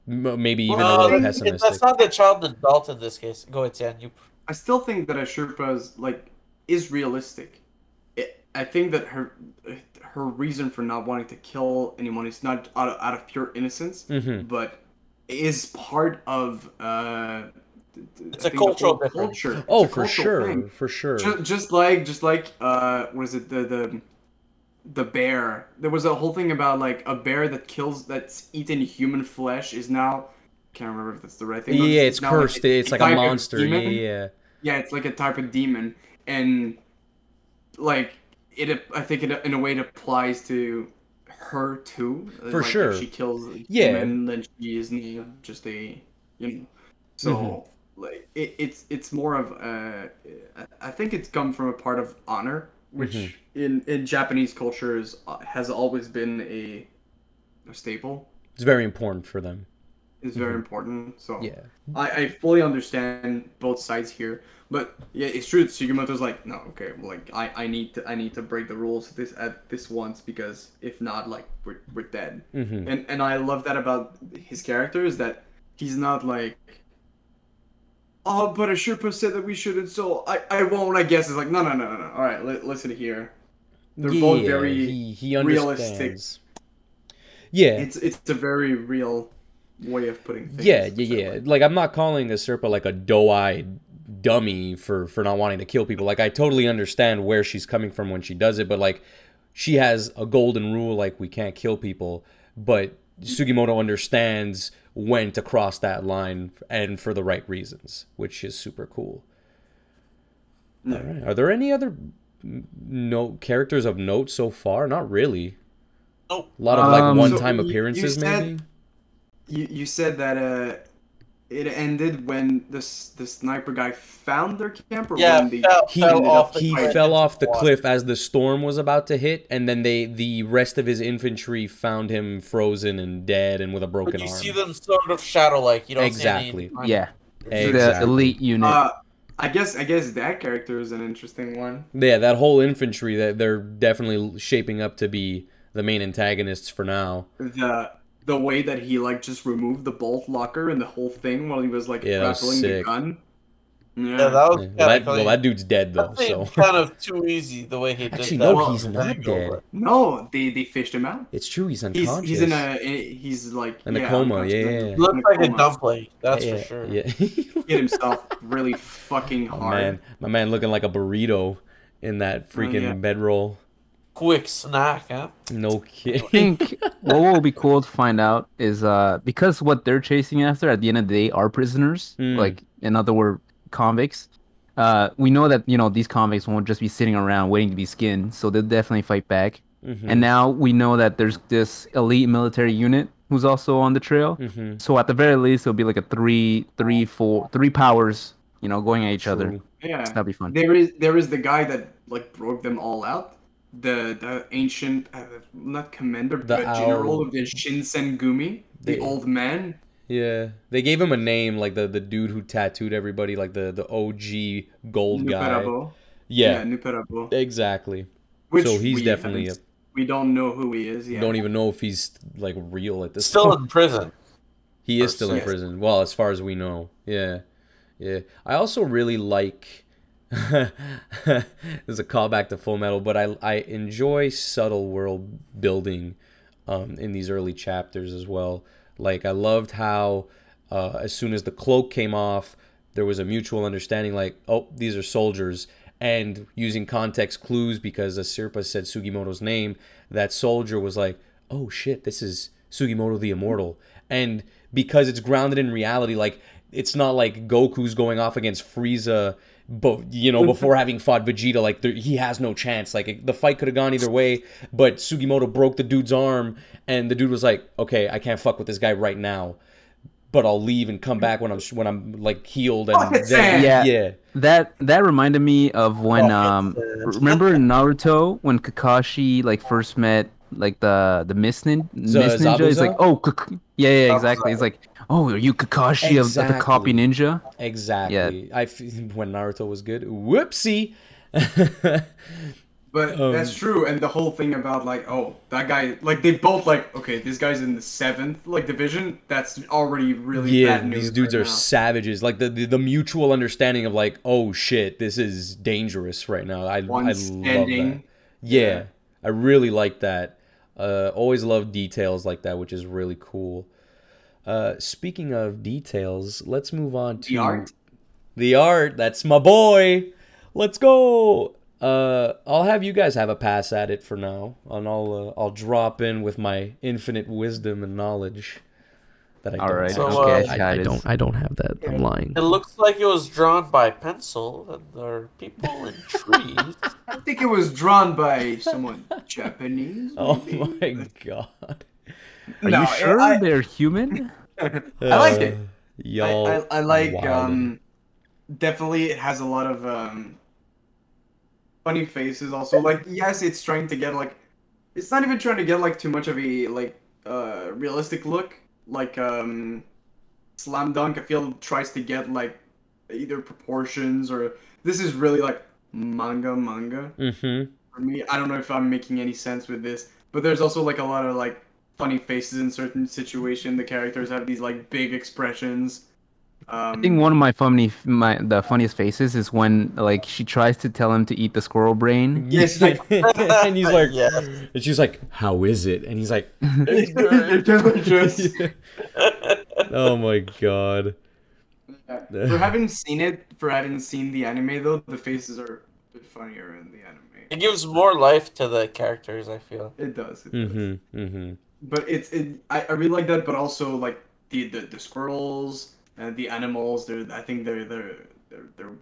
Speaker 1: m- maybe even a little
Speaker 4: it-
Speaker 1: pessimistic.
Speaker 4: that's not the child adult in this case. Go ahead, Tian. You
Speaker 3: I still think that a is like is realistic. It, I think that her her reason for not wanting to kill anyone is not out of, out of pure innocence,
Speaker 1: Mhm.
Speaker 3: but is part of. Uh, th- th-
Speaker 4: It's a cultural difference.
Speaker 3: culture. It's
Speaker 1: Oh,
Speaker 3: a
Speaker 1: for
Speaker 3: cultural
Speaker 1: sure,
Speaker 3: thing.
Speaker 1: for sure.
Speaker 3: Just, just like just like uh, what is it the the the bear? There was a whole thing about like a bear that kills that's eaten human flesh is now. Can't remember if that's the right thing.
Speaker 1: yeah, it's
Speaker 3: now, like,
Speaker 1: cursed. It's like a
Speaker 3: type
Speaker 1: monster. Yeah, yeah.
Speaker 3: Yeah, it's like a type of demon, and like it. I think it in a way it applies to her too.
Speaker 1: For
Speaker 3: like,
Speaker 1: sure.
Speaker 3: If she kills a
Speaker 1: Yeah.
Speaker 3: demon, then she is not just a you know. So
Speaker 1: Mhm.
Speaker 3: Like it, it's it's more of uh, I- think it's come from a part of honor, which
Speaker 1: Mhm.
Speaker 3: in in Japanese cultures uh, has always been a a staple.
Speaker 1: It's very important for them.
Speaker 3: Is very important. So
Speaker 1: Yeah.
Speaker 3: I, I fully understand both sides here, but yeah, it's true that Sugimoto's like, no, okay, well, like I, I need to I need to break the rules this at this once because if not, like we're, we're dead.
Speaker 1: hmm
Speaker 3: And and I love that about his character is that he's not like, oh, but a Sherpa said that we shouldn't, so I, I won't. I guess it's like, no, no, no, no, no. All right, li- listen here. They're both very
Speaker 1: he, he
Speaker 3: realistic.
Speaker 1: Yeah,
Speaker 3: It's it's a very real way of putting things.
Speaker 1: yeah, yeah, yeah.
Speaker 3: like.
Speaker 1: Like I'm not calling a Serpa like a doe-eyed dummy for for not wanting to kill people. Like I totally understand where she's coming from when she does it, but like she has a golden rule like we can't kill people, but Sugimoto understands when across that line and for the right reasons, which is super cool. All right. Are there any other no characters of note so far? Not really.
Speaker 4: Nope.
Speaker 1: A lot of like
Speaker 2: Um,
Speaker 1: one-time
Speaker 3: So you- you
Speaker 1: appearances,
Speaker 3: said-
Speaker 1: maybe.
Speaker 3: You you said that uh, it ended when this the sniper guy found their camp, or
Speaker 4: yeah
Speaker 3: when they
Speaker 4: fell,
Speaker 1: He,
Speaker 4: fell off the
Speaker 1: he
Speaker 4: cliff
Speaker 1: fell off the cliff as the storm was about to hit, and then they the rest of his infantry found him frozen and dead and with a broken
Speaker 4: But you
Speaker 1: arm.
Speaker 4: see them sort of shadow like you don't
Speaker 1: exactly.
Speaker 4: any.
Speaker 2: Yeah, the elite unit.
Speaker 3: Uh, I guess I guess that character is an interesting one.
Speaker 1: Yeah, that whole infantry that they're definitely shaping up to be the main antagonists for now.
Speaker 3: The the way that he like just removed the bolt locker and the whole thing while he was like
Speaker 1: Yeah, that was
Speaker 3: grappling the gun. Yeah.
Speaker 4: Yeah, that was
Speaker 1: Well, that, well, that dude's dead though,
Speaker 4: that seemed
Speaker 1: so
Speaker 4: kind of too easy the way he did
Speaker 1: Actually,
Speaker 4: that.
Speaker 1: no,
Speaker 3: Well,
Speaker 1: he's not dead.
Speaker 3: no, they they fished him out.
Speaker 1: It's true, he's
Speaker 3: He's
Speaker 1: unconscious.
Speaker 3: he's in a eh, he's like
Speaker 1: In a coma, yeah, yeah, yeah.
Speaker 4: He looks like a
Speaker 3: coma.
Speaker 4: dumpling, that's
Speaker 1: yeah,
Speaker 4: for sure.
Speaker 1: Yeah.
Speaker 3: Hit himself really fucking
Speaker 1: my
Speaker 3: hard.
Speaker 1: man, my man, looking like a burrito in that oh, freaking
Speaker 3: yeah.
Speaker 1: bedroll.
Speaker 4: Quick snack, huh?
Speaker 1: No kidding.
Speaker 2: I
Speaker 1: kidding.
Speaker 2: think what will be cool to find out is uh because what they're chasing after at the end of the day are prisoners,
Speaker 1: Mm.
Speaker 2: like in other words, convicts. Uh, we know that you know these convicts won't just be sitting around waiting to be skinned, so they'll definitely fight back.
Speaker 1: Mhm,
Speaker 2: And now we know that there's this elite military unit who's also on the trail.
Speaker 1: mhm.
Speaker 2: So at the very least, it'll be like a three, three, four, three powers, you know, going at each other.
Speaker 1: True.
Speaker 3: Yeah.
Speaker 2: That'd be fun.
Speaker 3: There is there is the guy that like broke them all out. The the ancient uh, not commander
Speaker 1: The
Speaker 3: but general of the Shinsengumi, the
Speaker 1: The-
Speaker 3: old man.
Speaker 1: Yeah, they gave him a name like the the dude who tattooed everybody, like the the OG gold guy.
Speaker 3: Noppera-bo.
Speaker 1: Yeah,
Speaker 3: Noppera-bo.
Speaker 1: exactly.
Speaker 3: Which
Speaker 1: so he's
Speaker 3: we
Speaker 1: definitely
Speaker 3: haven't- we don't know who he is yet.
Speaker 1: Don't even know if he's like real at this.
Speaker 4: Still
Speaker 1: point.
Speaker 4: in prison.
Speaker 1: He is still in
Speaker 3: Yes.
Speaker 1: prison. Well, as far as we know. Yeah. Yeah. I also really like There's a callback to Full Metal, but I I enjoy subtle world building um, in these early chapters as well. Like I loved how uh, as soon as the cloak came off, there was a mutual understanding. Like, oh, these are soldiers, and using context clues because Asirpa said Sugimoto's name, that soldier was like, oh shit, this is Sugimoto the Immortal, and because it's grounded in reality, like it's not like Goku's going off against Frieza, but you know before having fought Vegeta, like there, he has no chance. Like it- the fight could have gone either way, but Sugimoto broke the dude's arm, and the dude was like, "Okay, I can't fuck with this guy right now." But I'll leave and come back when I'm when I'm like healed and
Speaker 3: Fuck
Speaker 1: then- yeah,
Speaker 2: Yeah. That that reminded me of when
Speaker 4: Oh,
Speaker 2: um remember in Naruto when Kakashi like first met like the the Mist, nin-
Speaker 1: Z-
Speaker 2: Mist ninja he's
Speaker 1: Zabuza?
Speaker 2: like oh Kak- yeah yeah exactly he's like oh are you Kakashi of, of the copy ninja
Speaker 1: exactly. Yeah. I f- when Naruto was good. Whoopsie.
Speaker 3: But
Speaker 1: Um,
Speaker 3: that's true, and the whole thing about like, oh, that guy, like they both like, okay, this guy's in the seventh like division. That's already really
Speaker 1: yeah,
Speaker 3: bad news
Speaker 1: these dudes
Speaker 3: right
Speaker 1: are
Speaker 3: now.
Speaker 1: savages. Like the, the the mutual understanding of like, oh shit, this is dangerous right now. I
Speaker 3: One
Speaker 1: I love that. Yeah,
Speaker 3: Yeah.
Speaker 1: I really like that. Uh, always love details like that, which is really cool. Uh, speaking of details, let's move on to
Speaker 3: The art.
Speaker 1: The art. That's my boy. Let's go. Uh, I'll have you guys have a pass at it for now, and I'll uh, I'll drop in with my infinite wisdom and knowledge. That I
Speaker 2: all
Speaker 1: don't
Speaker 2: right
Speaker 1: have.
Speaker 4: So,
Speaker 2: okay
Speaker 4: uh,
Speaker 1: I, I don't. I don't have that. I'm lying.
Speaker 4: It looks like it was drawn by pencil, and there are people and trees.
Speaker 3: I think it was drawn by someone Japanese.
Speaker 1: Oh
Speaker 3: maybe?
Speaker 1: my god.
Speaker 2: are
Speaker 3: No,
Speaker 2: you sure
Speaker 3: I-
Speaker 2: they're human
Speaker 3: I like it.
Speaker 1: Uh, Y'all.
Speaker 3: I, I, I like
Speaker 1: wildin'.
Speaker 3: um definitely it has a lot of um funny faces also like yes it's trying to get like it's not even trying to get like too much of a like uh realistic look like um slam dunk i feel tries to get like either proportions or this is really like manga manga.
Speaker 1: Mm-hmm.
Speaker 3: for me i don't know if i'm making any sense with this but there's also like a lot of like funny faces in certain situation. The characters have these like big expressions um,
Speaker 2: I think one of my funny my the funniest faces is when like she tries to tell him to eat the squirrel brain
Speaker 3: Yes, like-
Speaker 1: and he's like,
Speaker 4: Yeah.
Speaker 1: and she's like, "How is it?" And he's like,
Speaker 3: It's delicious.
Speaker 1: "Oh my god."
Speaker 3: for having seen it, for having seen the anime though, the faces are a bit funnier in the anime.
Speaker 4: It gives more life to the characters. I feel.
Speaker 3: It does. It.
Speaker 1: Mm-hmm. Mm-hmm.
Speaker 3: But it's it. I, I really like that. But also like the the, the squirrels and the animals. They're I think they're they're they're, they're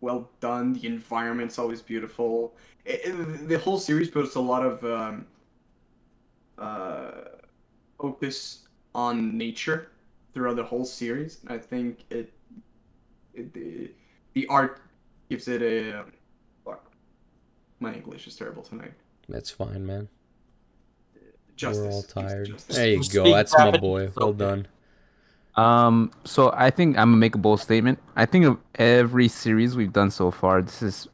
Speaker 3: well done. The environment's always beautiful. It, it- the whole series puts a lot of um, uh, focus on nature throughout the whole series. I think it, it the, the art gives it a fuck. My English is terrible tonight.
Speaker 1: That's fine, man.
Speaker 3: Justice.
Speaker 1: We're all tired.
Speaker 3: justice.
Speaker 1: There you
Speaker 4: You
Speaker 1: go. That's my boy. Well done.
Speaker 2: Um, so I think I'm gonna make a bold statement. I think of every series we've done so far, this is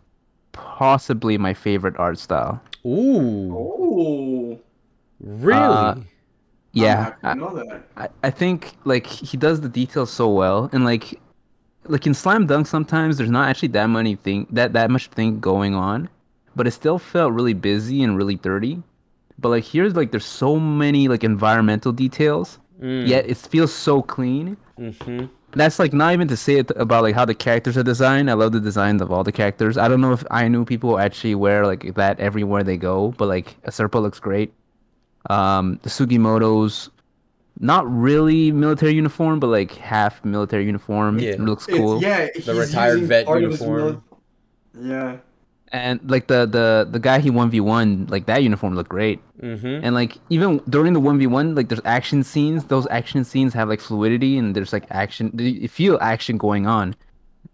Speaker 2: possibly my favorite art style.
Speaker 1: Ooh,
Speaker 3: Oh.
Speaker 1: really?
Speaker 2: Uh, Yeah,
Speaker 3: I know that.
Speaker 2: I, I think like he does the details so well, and like like in Slam Dunk, sometimes there's not actually that many thing that that much thing going on, but it still felt really busy and really dirty. But like here's like there's so many like environmental details,
Speaker 1: Mm,
Speaker 2: yet it feels so clean.
Speaker 1: mhm.
Speaker 2: That's like not even to say it about like how the characters are designed. I love the designs of all the characters. I don't know if I knew people actually wear like that everywhere they go, but like Asirpa looks great. Um, the Sugimoto's not really military uniform, but like half military uniform.
Speaker 1: Yeah.
Speaker 2: It looks
Speaker 3: It's-
Speaker 2: cool.
Speaker 3: yeah,
Speaker 1: The retired vet
Speaker 3: part of his
Speaker 1: uniform.
Speaker 3: mil- Yeah.
Speaker 2: And like the the the guy he one v one, like that uniform looked great.
Speaker 1: Mhm.
Speaker 2: And like even during the one v one, like there's action scenes. Those action scenes have like fluidity and there's like action. You feel action going on.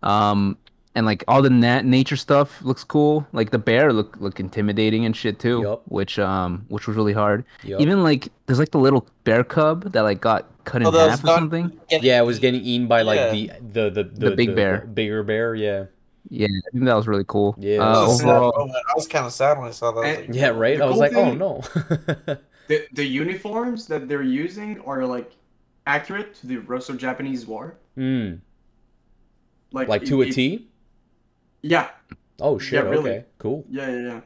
Speaker 2: Um, and like all the nat- nature stuff looks cool. Like the bear look look intimidating and shit too,
Speaker 1: Yup.
Speaker 2: which um which was really hard.
Speaker 1: Yup.
Speaker 2: Even like there's like the little bear cub that like got cut in
Speaker 4: Oh, that
Speaker 2: half or
Speaker 4: not-
Speaker 2: something.
Speaker 1: Yeah, it was getting eaten by like
Speaker 4: Yeah.
Speaker 1: the, the the the
Speaker 2: big bear.
Speaker 1: bigger bear. Yeah,
Speaker 2: Yeah, I think that was really cool.
Speaker 1: Yeah,
Speaker 2: Uh,
Speaker 4: was
Speaker 2: overall.
Speaker 4: I was kind of sad when I saw that. I
Speaker 3: And-
Speaker 4: like,
Speaker 1: yeah, right. I was
Speaker 3: cool
Speaker 1: like, oh no.
Speaker 3: The the uniforms that they're using are like accurate to the Russo-Japanese War.
Speaker 1: mm,
Speaker 3: Like
Speaker 1: like to a
Speaker 3: it-
Speaker 1: T.
Speaker 3: Yeah,
Speaker 1: Oh shit.
Speaker 3: Yeah, really.
Speaker 1: Okay. Cool.
Speaker 3: yeah, yeah, yeah.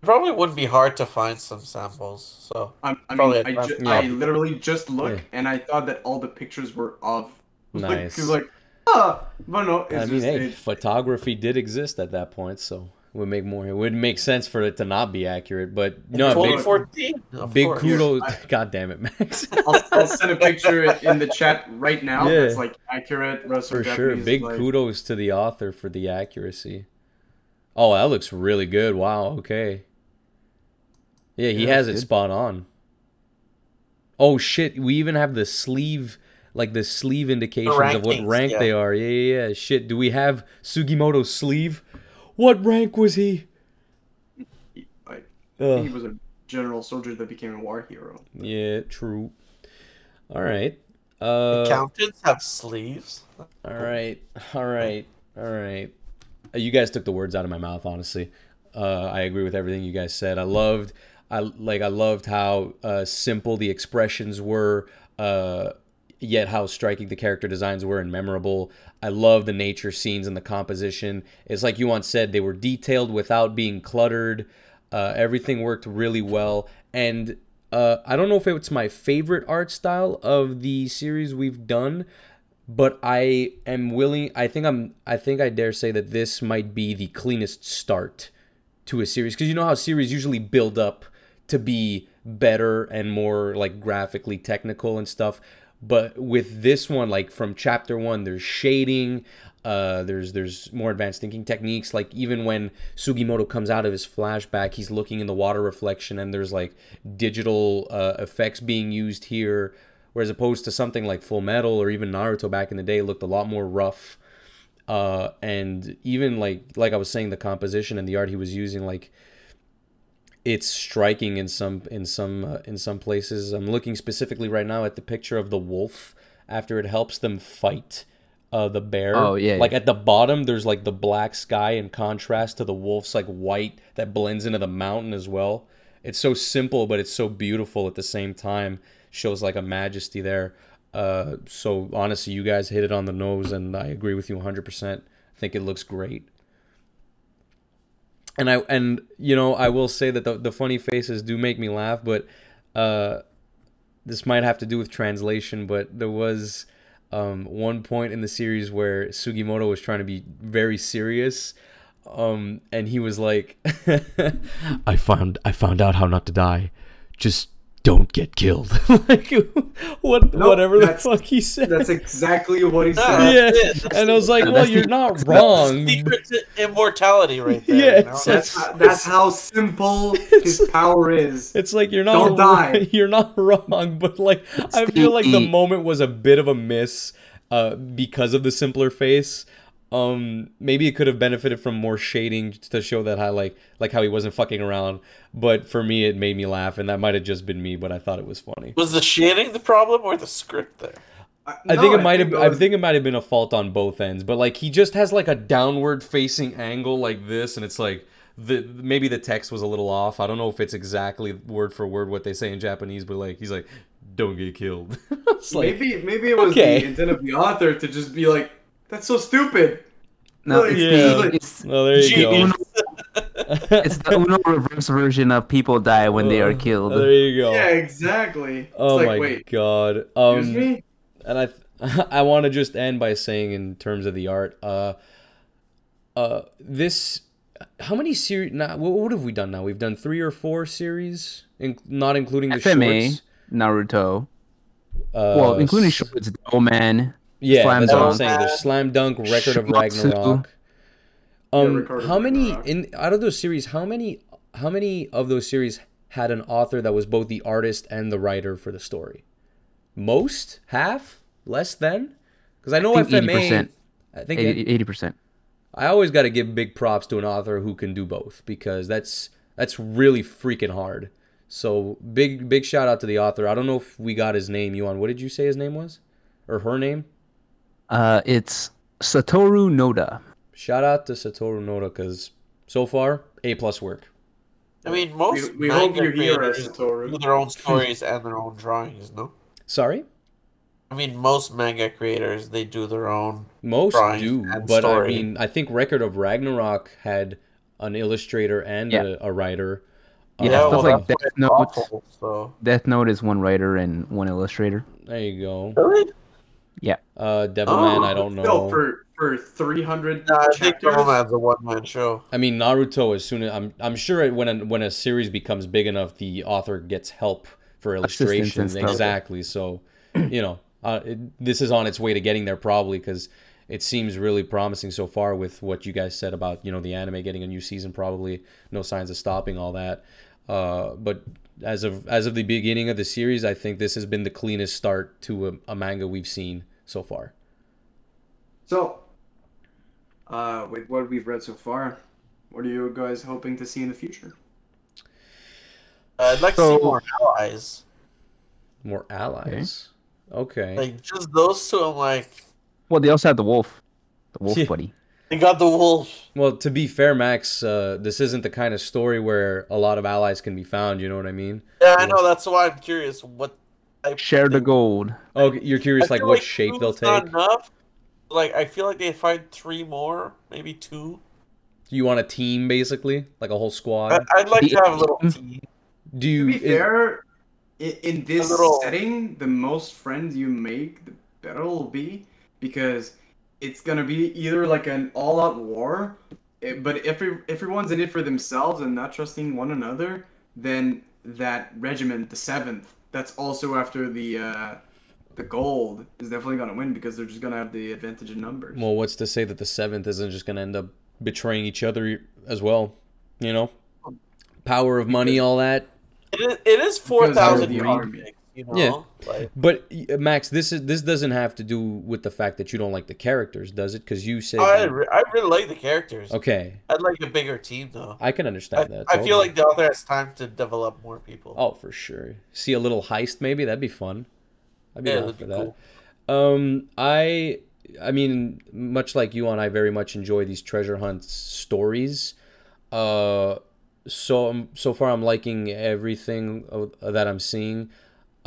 Speaker 4: probably wouldn't be hard to find some samples. So
Speaker 3: I, I
Speaker 4: Probably
Speaker 3: mean, I,
Speaker 4: a-
Speaker 3: ju-
Speaker 1: yeah.
Speaker 3: I literally just looked
Speaker 1: Yeah.
Speaker 3: and I thought that all the pictures were of. Like, like, but no, it's
Speaker 1: I mean,
Speaker 3: just,
Speaker 1: hey,
Speaker 3: it's-
Speaker 1: photography did exist at that point, so it would make more. It would make sense for it to not be accurate, but no, big,
Speaker 4: 2014. of
Speaker 1: big kudos.
Speaker 3: I-
Speaker 1: God damn it, Max.
Speaker 3: I'll, I'll send a picture in the chat right now.
Speaker 1: Yeah.
Speaker 3: That's like accurate Russo
Speaker 1: for sure. Big
Speaker 3: like,
Speaker 1: kudos to the author for the accuracy. Oh, that looks really good. Wow. Okay. Yeah, he
Speaker 2: Yeah,
Speaker 1: has it
Speaker 2: good.
Speaker 1: spot on. Oh shit! We even have the sleeve, like the sleeve indications of what rank
Speaker 4: yeah.
Speaker 1: they are. Yeah, yeah, yeah. Shit. Do we have Sugimoto's sleeve? What rank was he?
Speaker 3: Like,
Speaker 1: Ugh.
Speaker 3: he was a general soldier that became a war hero.
Speaker 1: Yeah, true. All right. Uh,
Speaker 4: Accountants have sleeves.
Speaker 1: all right. All right. All right. Uh, You guys took the words out of my mouth. Honestly, uh, I agree with everything you guys said. I loved, I like, I loved how uh, simple the expressions were, uh, yet how striking the character designs were and memorable. I love the nature scenes and the composition. It's like you once said, they were detailed without being cluttered. Uh, everything worked really well, and uh, I don't know if it's my favorite art style of the series we've done, but I am willing. I think I'm. I think I dare say that this might be the cleanest start to a series because you know how series usually build up to be better and more like graphically technical and stuff. But with this one, like from chapter one, there's shading. Uh, there's there's more advanced thinking techniques. Like even when Sugimoto comes out of his flashback, he's looking in the water reflection, and there's like digital uh, effects being used here. Whereas opposed to something like Full Metal or even Naruto back in the day, looked a lot more rough uh, and even like like I was saying, the composition and the art he was using, like it's striking in some in some uh, in some places. I'm looking specifically right now at the picture of the wolf after it helps them fight uh, the bear.
Speaker 2: Oh, yeah,
Speaker 1: Like
Speaker 2: yeah.
Speaker 1: at the bottom, there's like the black sky in contrast to the wolf's like white that blends into the mountain as well. It's so simple, but it's so beautiful at the same time. Shows like a majesty there. Uh, so honestly, you guys hit it on the nose, and I agree with you 100%. I think it looks great. And I and you know I will say that the the funny faces do make me laugh, but uh, this might have to do with translation. But there was um, one point in the series where Sugimoto was trying to be very serious, um, and he was like, "I found I found out how not to die. Just don't get killed." like what
Speaker 3: No,
Speaker 1: whatever the fuck he said.
Speaker 3: That's exactly what he said.
Speaker 1: yeah,
Speaker 4: that's it.
Speaker 1: and I was like, "Well, you're not
Speaker 2: that's
Speaker 1: wrong."
Speaker 4: Secret to immortality, right there.
Speaker 1: Yeah,
Speaker 4: you know?
Speaker 3: That's
Speaker 1: it's-
Speaker 3: how, that's how simple his power is.
Speaker 1: It's like you're not
Speaker 3: Don't die.
Speaker 1: You're not wrong, but like I feel like the
Speaker 2: the-
Speaker 1: moment was a bit of a miss uh, because of the simpler face. Um, maybe it could have benefited from more shading to show that how like like how he wasn't fucking around. But for me, it made me laugh, and that might have just been me. But I thought it was funny.
Speaker 4: Was the shading the problem or the script there?
Speaker 1: I think it might have. I think it might have been a fault on both ends. But like he just has like a downward facing angle like this, and it's like the maybe the text was a little off. I don't know if it's exactly word for word what they say in Japanese, but like he's like, "Don't get killed." like,
Speaker 3: maybe maybe it was
Speaker 1: okay.
Speaker 3: the intent of the author to just be like, "That's so stupid."
Speaker 2: No, it's
Speaker 1: Yeah.
Speaker 2: the it's,
Speaker 1: well, there you go.
Speaker 4: Genius.
Speaker 2: it's the Uno reverse version of people die when they are killed.
Speaker 1: Oh, there you go.
Speaker 3: Yeah, exactly. It's
Speaker 1: oh
Speaker 3: like,
Speaker 1: my
Speaker 3: wait,
Speaker 1: god.
Speaker 3: excuse
Speaker 1: Um,
Speaker 3: me?
Speaker 1: and I I want to just end by saying in terms of the art, uh, uh, this how many series? Now, what, what have we done now? We've done three or four series, in, not including the
Speaker 2: FMA,
Speaker 1: shorts.
Speaker 2: Naruto.
Speaker 1: Uh,
Speaker 2: well, including
Speaker 1: s-
Speaker 2: shorts, Omen.
Speaker 1: Yeah,
Speaker 2: Slam
Speaker 1: that's what I'm
Speaker 2: Dunk.
Speaker 1: saying. There's Slam Dunk, Record of
Speaker 2: Shumatsu.
Speaker 1: Ragnarok. Um,
Speaker 3: Record of
Speaker 1: how many
Speaker 3: Ragnarok.
Speaker 1: in out of those series? How many how many of those series had an author that was both the artist and the writer for the story? Most, half, less than? Because I know
Speaker 2: I think
Speaker 1: FMA.
Speaker 2: 80%.
Speaker 1: I think
Speaker 2: 80 percent.
Speaker 1: I always got to give big props to an author who can do both because that's that's really freaking hard. So big big shout out to the author. I don't know if we got his name. Yuan. What did you say his name was, or her name?
Speaker 2: Uh, it's Satoru Noda.
Speaker 1: Shout out to Satoru Noda because so far a plus work.
Speaker 4: I mean, most
Speaker 3: we, we hope
Speaker 4: manga
Speaker 3: you're
Speaker 4: creators do their own stories and their own drawings. No,
Speaker 1: Sorry,
Speaker 4: I mean most manga creators they do their own.
Speaker 1: most
Speaker 4: Drawings
Speaker 1: do,
Speaker 4: and
Speaker 1: but I mean, I think Record of Ragnarok had an illustrator and
Speaker 2: Yeah.
Speaker 1: a, a writer.
Speaker 2: Yeah,
Speaker 1: Uh,
Speaker 2: stuff like Death Note.
Speaker 4: awful, so
Speaker 2: Death Note is one writer and one illustrator.
Speaker 1: there you go.
Speaker 4: really,
Speaker 1: Uh, Devilman,
Speaker 4: Oh,
Speaker 1: I don't know.
Speaker 3: No, for for 300
Speaker 4: nah, I think
Speaker 3: chapters.
Speaker 4: Devilman's a one man show.
Speaker 1: I mean Naruto. As soon as I'm, I'm sure it- when a, when a series becomes big enough, the author gets help for illustrations. Exactly. So, you know, uh, it, this is on its way to getting there probably because it seems really promising so far with what you guys said about you know the anime getting a new season. Probably no signs of stopping all that. Uh, but as of as of the beginning of the series, I think this has been the cleanest start to a, a manga we've seen so far.
Speaker 3: So, uh, with what we've read so far, what are you guys hoping to see in the future?
Speaker 4: Uh, I'd like to see more allies.
Speaker 1: More allies. Okay.
Speaker 4: Like just those two. I'm like,
Speaker 2: Well, they also have the wolf, the wolf
Speaker 1: Yeah.
Speaker 2: buddy.
Speaker 4: They got the wolf.
Speaker 1: Well, to be fair, Max, uh, this isn't the kind of story where a lot of allies can be found. You know what I mean?
Speaker 4: Yeah, I know. That's why I'm curious. What type
Speaker 2: Share the gold.
Speaker 1: Oh, you're curious, like
Speaker 4: feel
Speaker 1: what shape they'll
Speaker 4: is not
Speaker 1: take.
Speaker 4: Enough. Like I feel like they find three more, maybe two.
Speaker 1: You want a team, basically, like a whole squad.
Speaker 4: I'd like to have a little team.
Speaker 1: Do
Speaker 3: To
Speaker 1: you?
Speaker 3: be
Speaker 1: is-
Speaker 3: fair, in, in this
Speaker 4: little-
Speaker 3: setting, the most friends you make, the better it'll be, because it's gonna be either like an all-out war, but if every, everyone's in it for themselves and not trusting one another, then that regiment, the seventh, that's also after the uh, the gold, is definitely gonna win because they're just gonna have the advantage in numbers.
Speaker 1: well, what's to say that the seventh isn't just gonna end up betraying each other as well? You know, power of money, all that.
Speaker 4: It is, it is four thousand
Speaker 3: the
Speaker 4: army.
Speaker 3: army.
Speaker 4: You know,
Speaker 1: Yeah.
Speaker 4: like
Speaker 1: But uh, Max, this is this doesn't have to do with the fact that you don't like the characters, does it? Because you say
Speaker 4: I, re- I really like the characters.
Speaker 1: okay.
Speaker 4: I'd like a bigger team though.
Speaker 1: I can
Speaker 4: I,
Speaker 1: understand that.
Speaker 4: I feel like the author has time to develop more people.
Speaker 1: Oh, for sure. See a little heist, maybe that'd be fun. I'd be
Speaker 4: yeah,
Speaker 1: down for
Speaker 4: be
Speaker 1: that.
Speaker 4: cool.
Speaker 1: Um, I, I mean, much like you and I very much enjoy these treasure hunt stories. Uh, so um, so far I'm liking everything that I'm seeing.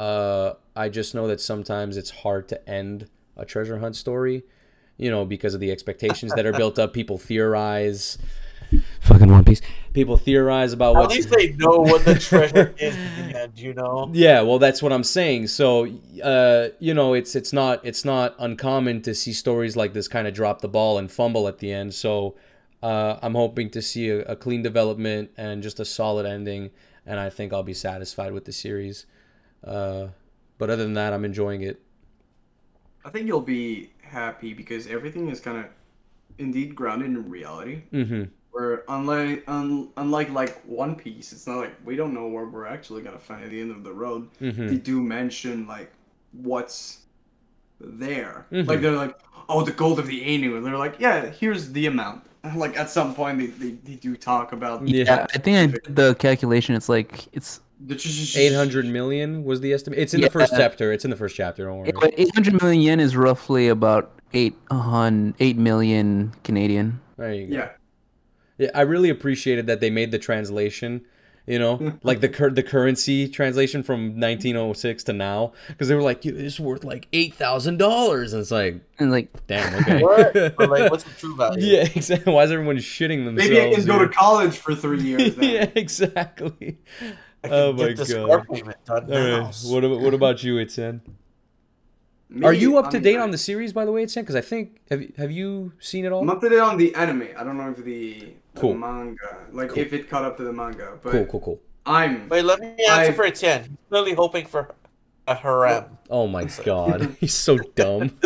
Speaker 1: Uh, I just know that sometimes it's hard to end a treasure hunt story, you know, because of the expectations that are built up. People theorize. Fucking One Piece. People theorize about
Speaker 4: At least they know what the treasure is in the end. You know.
Speaker 1: yeah, well, that's what I'm saying. So, uh, you know, it's it's not it's not uncommon to see stories like this kind of drop the ball and fumble at the end. So, uh, I'm hoping to see a, a clean development and just a solid ending, and I think I'll be satisfied with the series. Uh, but other than that, I'm enjoying it.
Speaker 3: I think you'll be happy because everything is kind of indeed grounded in reality.
Speaker 1: Mm-hmm.
Speaker 3: Where unlike un, unlike like One Piece, it's not like we don't know where we're actually gonna find at the end of the road.
Speaker 1: Mm-hmm.
Speaker 3: They do mention like what's there.
Speaker 1: Mhm.
Speaker 3: Like they're like, oh, the gold of the Ainu, and they're like, yeah, here's the amount. Like at some point they, they, they do talk about
Speaker 1: Yeah.
Speaker 2: Yeah, I think I did the calculation. It's like it's
Speaker 3: the
Speaker 1: Eight hundred million was the estimate. It's in the first chapter. It's in the first chapter. Don't worry.
Speaker 2: eight hundred million yen is roughly about eight hun eight million Canadian.
Speaker 1: There you go.
Speaker 3: Yeah.
Speaker 1: Yeah, I really appreciated that they made the translation, you know, mm-hmm. like the cur- the currency translation from 1906 to now, because they were like, "It's worth like eight thousand dollars," and it's like,
Speaker 2: And like
Speaker 1: damn, okay,
Speaker 4: What? Or like, what's the true value?
Speaker 1: yeah, exactly. Why is everyone shitting themselves?
Speaker 3: Maybe I can go to college for three years then.
Speaker 1: yeah, exactly.
Speaker 4: I can
Speaker 1: Oh
Speaker 4: get
Speaker 1: my God.
Speaker 4: car payment done
Speaker 1: All
Speaker 4: now.
Speaker 1: right, what about, what about you, Etienne?
Speaker 3: Me,
Speaker 1: Are you up
Speaker 3: I
Speaker 1: to
Speaker 3: mean,
Speaker 1: date on the series, by the way, Etienne? Because I think have you- have you seen it all?
Speaker 3: I'm up to date on the anime. I don't know if the, the manga, like
Speaker 1: Cool.
Speaker 3: if it caught up to the manga, but
Speaker 1: Cool, cool, cool.
Speaker 3: I'm
Speaker 4: Wait, let me answer
Speaker 3: I-
Speaker 4: for Etienne. He's clearly hoping for a harem.
Speaker 1: Oh my god, he's so dumb.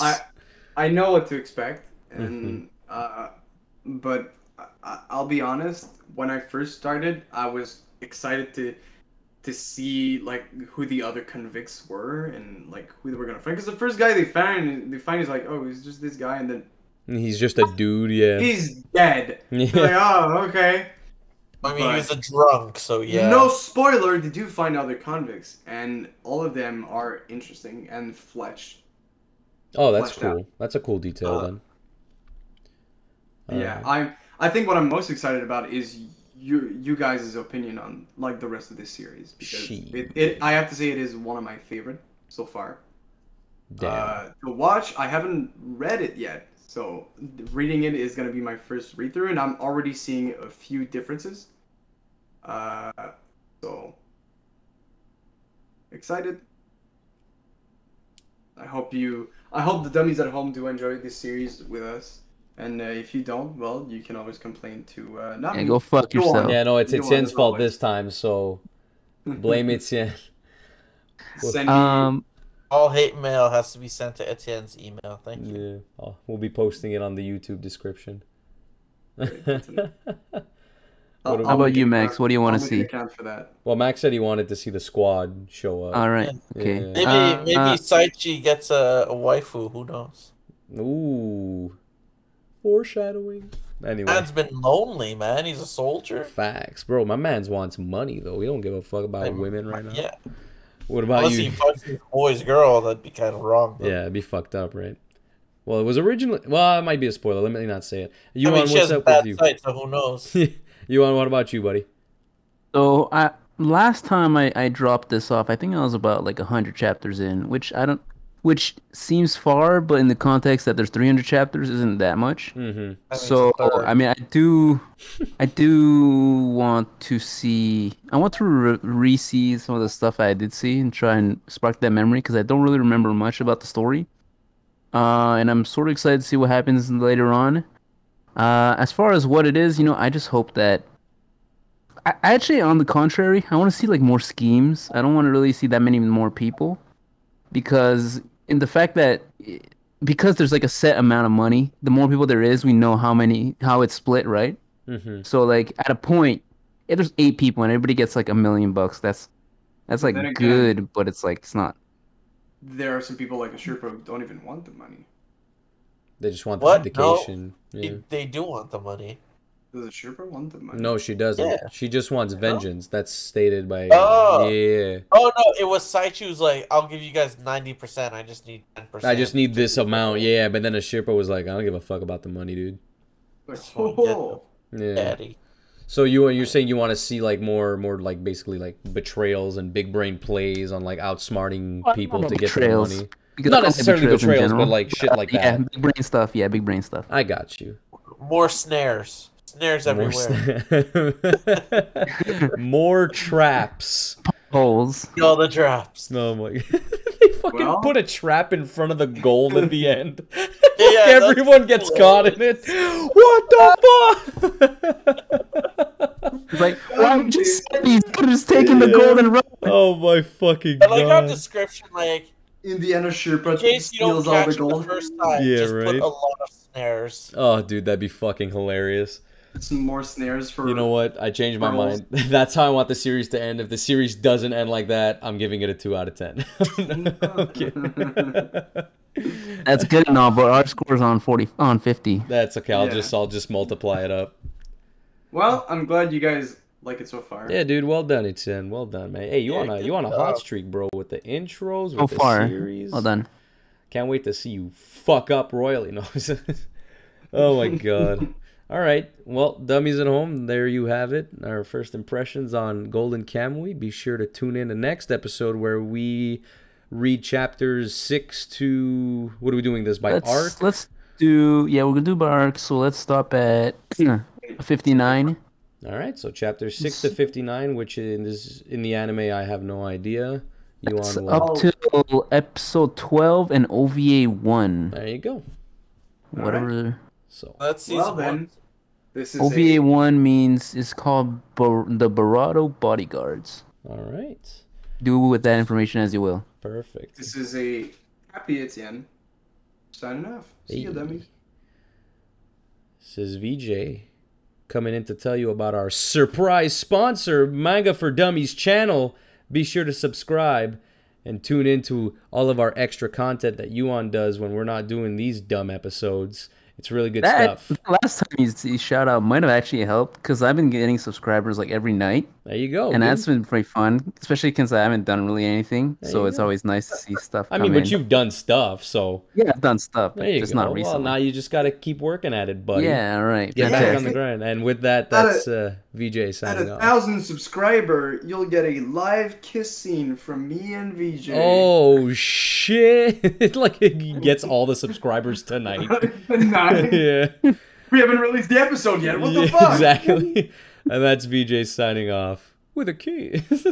Speaker 3: I I know what to expect, and
Speaker 1: Mm-hmm.
Speaker 3: uh, but I, I'll be honest. When I first started, I was excited to to see like who the other convicts were and like who they were gonna find. Because the first guy they found, they find is like, oh, he's just this guy, and then
Speaker 1: He's just a dude, yeah.
Speaker 3: He's dead. You're like,
Speaker 1: yeah.
Speaker 3: oh, okay.
Speaker 4: I mean, he was a drunk, so yeah.
Speaker 3: No spoiler, they do find other convicts, and all of them are interesting and fletched.
Speaker 1: Oh, that's
Speaker 3: fleshed out.
Speaker 1: cool. That's a cool detail
Speaker 3: Uh,
Speaker 1: then.
Speaker 3: yeah,
Speaker 1: Alright.
Speaker 3: I I think what I'm most excited about is you you guys' opinion on like the rest of this series because it, it I have to say it is one of my favorite so far.
Speaker 1: Damn.
Speaker 3: Uh, to watch, I haven't read it yet, so reading it is gonna be my first read through, and I'm already seeing a few differences. Uh, so excited. I hope you. I hope the dummies at home do enjoy this series with us, and uh, if you don't, well, you can always complain to uh, not
Speaker 2: Yeah,
Speaker 3: me.
Speaker 2: go fuck
Speaker 3: Go on.
Speaker 2: yourself.
Speaker 1: yeah, no, it's
Speaker 3: you want
Speaker 1: Etienne's fault
Speaker 3: always.
Speaker 1: this time, so blame Etienne.
Speaker 3: Send me-
Speaker 2: Um,
Speaker 4: All hate mail has to be sent to Etienne's email. Thank you.
Speaker 1: Yeah, oh, we'll be posting it on the YouTube description.
Speaker 3: Great, good to know.
Speaker 1: What
Speaker 3: I'll-
Speaker 1: How
Speaker 2: about you, Max?
Speaker 3: account-
Speaker 2: What do you wanna
Speaker 3: I'll make
Speaker 2: see?
Speaker 3: for that.
Speaker 1: well, Max said he wanted to see the squad show up.
Speaker 2: all right,
Speaker 1: Yeah.
Speaker 2: okay.
Speaker 4: Maybe
Speaker 2: Uh,
Speaker 4: maybe
Speaker 2: uh,
Speaker 4: Saichi gets a, a waifu. Who knows?
Speaker 1: Ooh, foreshadowing. Anyway,
Speaker 4: Man's been lonely, man. He's a soldier.
Speaker 1: facts, bro. My man's wants money though. He don't give a fuck about
Speaker 4: I'm-
Speaker 1: women right now.
Speaker 4: Yeah.
Speaker 1: What about
Speaker 4: Unless
Speaker 1: you?
Speaker 4: he fucks his boy's girl, that'd be kind of wrong. though.
Speaker 1: Yeah, it'd be fucked up, right? Well, it was originally. Well, it might be a spoiler. Let me not say it. You
Speaker 4: I mean,
Speaker 1: on?
Speaker 4: she
Speaker 1: What's
Speaker 4: has
Speaker 1: up
Speaker 4: bad
Speaker 1: with you?
Speaker 4: sight, so who knows?
Speaker 1: you on? What about you, buddy?
Speaker 2: So I last time I, I dropped this off, I think I was about like hundred chapters in, which I don't, which seems far, but in the context that there's 300 chapters, isn't that much.
Speaker 1: Mm-hmm.
Speaker 4: I mean, it's
Speaker 2: So. I mean, I do, I do want to see. I want to re- re-see some of the stuff I did see and try and spark that memory because I don't really remember much about the story. Uh, and I'm sort of excited to see what happens later on. Uh, as far as what it is, you know, I just hope that. I I actually, on the contrary, I want to see like more schemes. I don't want to really see that many more people, because in the fact that because there's like a set amount of money, the more people there is, we know how many how it's split, right?
Speaker 1: Mm-hmm.
Speaker 2: So like at a point, if there's eight people and everybody gets like a million bucks, that's that's like
Speaker 3: again-
Speaker 2: good, but it's like it's not.
Speaker 3: There are some people like a Sherpa who don't even want the money.
Speaker 1: They just want
Speaker 4: What?
Speaker 1: the
Speaker 4: No.
Speaker 1: Yeah.
Speaker 4: They, they do want the money.
Speaker 3: Does Asirpa want the money?
Speaker 1: No, she doesn't.
Speaker 4: Yeah.
Speaker 1: She just wants vengeance. That's stated by.
Speaker 4: Oh.
Speaker 1: Yeah.
Speaker 4: Oh no, it was Saichi who's like, I'll give you guys ninety percent. I just need ten percent.
Speaker 1: I just need this amount. Yeah, but then Asirpa was like, I don't give a fuck about the money, dude.
Speaker 3: Like,
Speaker 4: Just wanna get
Speaker 3: oh,
Speaker 1: Yeah.
Speaker 4: daddy.
Speaker 1: So you you're saying you want to see like more more like basically like betrayals and big brain plays on like outsmarting
Speaker 2: Well,
Speaker 1: people to get
Speaker 2: betrayals.
Speaker 1: the money.
Speaker 2: Because
Speaker 1: Not
Speaker 2: I don't like
Speaker 1: necessarily
Speaker 2: betrayals in
Speaker 1: betrayals, but like shit like
Speaker 2: yeah,
Speaker 1: that.
Speaker 2: Yeah, big brain stuff. Yeah, big brain stuff.
Speaker 1: I got you.
Speaker 4: More snares. Snares
Speaker 1: More,
Speaker 4: everywhere.
Speaker 1: sna- more traps.
Speaker 2: Holes.
Speaker 4: All the drops.
Speaker 1: No my. they fucking
Speaker 3: Well-
Speaker 1: put a trap in front of the goal at the end.
Speaker 4: Yeah, that's
Speaker 1: Everyone gets caught in it. What the fuck?
Speaker 2: It's like, why would you say these could have just taken the golden run?
Speaker 1: oh my fucking god.
Speaker 4: I like how
Speaker 1: god.
Speaker 4: description like
Speaker 3: Indiana Sherpa
Speaker 4: in case you don't
Speaker 3: steals all the
Speaker 4: catch the
Speaker 3: gold.
Speaker 4: first time,
Speaker 1: Yeah,
Speaker 4: just
Speaker 1: right.
Speaker 4: put a lot of snares.
Speaker 1: Oh, dude, that'd be fucking hilarious.
Speaker 3: Some more snares for.
Speaker 1: You know what? I changed my
Speaker 3: Pearls.
Speaker 1: mind. That's how I want the series to end. If the series doesn't end like that, I'm giving it a two out of ten.
Speaker 2: That's good and all, but our score's on forty on fifty.
Speaker 1: That's okay. I'll
Speaker 3: Yeah.
Speaker 1: just I'll just multiply it up.
Speaker 3: Well, I'm glad you guys like it so far.
Speaker 1: Yeah, dude. Well done, Etienne. Well done, man. Hey, you
Speaker 4: Yeah,
Speaker 1: on a you on a hot streak, bro, with the intros, with
Speaker 2: So
Speaker 1: the
Speaker 2: far,
Speaker 1: series.
Speaker 2: well done.
Speaker 1: Can't wait to see you fuck up royally. No. oh my god. All right. Well, dummies at home, there you have it. Our first impressions on Golden Kamuy. Be sure to tune in the next episode where we read chapters six to what are we doing this by
Speaker 2: Let's
Speaker 1: arc?
Speaker 2: let's do yeah, we're gonna do by arc. So let's stop at fifty nine.
Speaker 1: All right. So chapter six to fifty nine, which in this in the anime I have no idea. You
Speaker 2: It's
Speaker 1: on
Speaker 2: up till episode twelve and OVA one.
Speaker 1: There you go.
Speaker 2: Whatever
Speaker 1: So
Speaker 4: That's season
Speaker 3: Well then, this is
Speaker 2: OVA
Speaker 3: a,
Speaker 2: one means it's called Bar- the Barado Bodyguards.
Speaker 1: all right.
Speaker 2: Do with that information as you will.
Speaker 1: Perfect.
Speaker 3: this is a happy Etienne signing off. See you,
Speaker 1: Hey.
Speaker 3: dummies.
Speaker 1: This is VJ coming in to tell you about our surprise sponsor, Manga for Dummies channel. Be sure to subscribe and tune into all of our extra content that Yuan does when we're not doing these dumb episodes. It's really good
Speaker 2: That
Speaker 1: stuff.
Speaker 2: last time you, you shout out might have actually helped because I've been getting subscribers like every night,
Speaker 1: There you go.
Speaker 2: and
Speaker 1: dude.
Speaker 2: that's been pretty fun. Especially since I haven't done really anything,
Speaker 1: There
Speaker 2: so it's
Speaker 1: go.
Speaker 2: always nice to see stuff.
Speaker 1: I mean, but
Speaker 2: in.
Speaker 1: you've done stuff, so
Speaker 2: yeah, I've done stuff,
Speaker 1: there
Speaker 2: but
Speaker 1: you
Speaker 2: just
Speaker 1: go.
Speaker 2: not
Speaker 1: Well,
Speaker 2: recently.
Speaker 1: now you just got to keep working at it, buddy.
Speaker 2: yeah, all right.
Speaker 1: Get back
Speaker 3: Yeah.
Speaker 1: on the grind. And with that,
Speaker 3: At a-
Speaker 1: that's uh, VJ
Speaker 3: At
Speaker 1: signing
Speaker 3: a
Speaker 1: off.
Speaker 3: thousand subscriber, you'll get a live kiss scene from me and VJ.
Speaker 1: Oh shit! like he gets all the subscribers tonight.
Speaker 3: Tonight.
Speaker 1: yeah.
Speaker 3: We haven't released the episode yet. What the
Speaker 1: Yeah,
Speaker 3: fuck?
Speaker 1: Exactly. And that's VJ signing off with a kiss.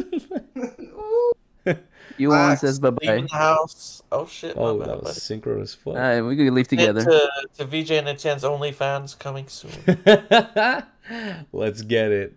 Speaker 2: You one
Speaker 3: Facts.
Speaker 2: says bye bye.
Speaker 4: the house. Oh shit.
Speaker 1: oh,
Speaker 4: my bad,
Speaker 1: that was
Speaker 4: buddy.
Speaker 1: synchronous fuck.
Speaker 2: All right, we could leave
Speaker 4: Hey,
Speaker 2: together.
Speaker 4: To, to VJ and Etienne's OnlyFans coming soon.
Speaker 1: Let's get it.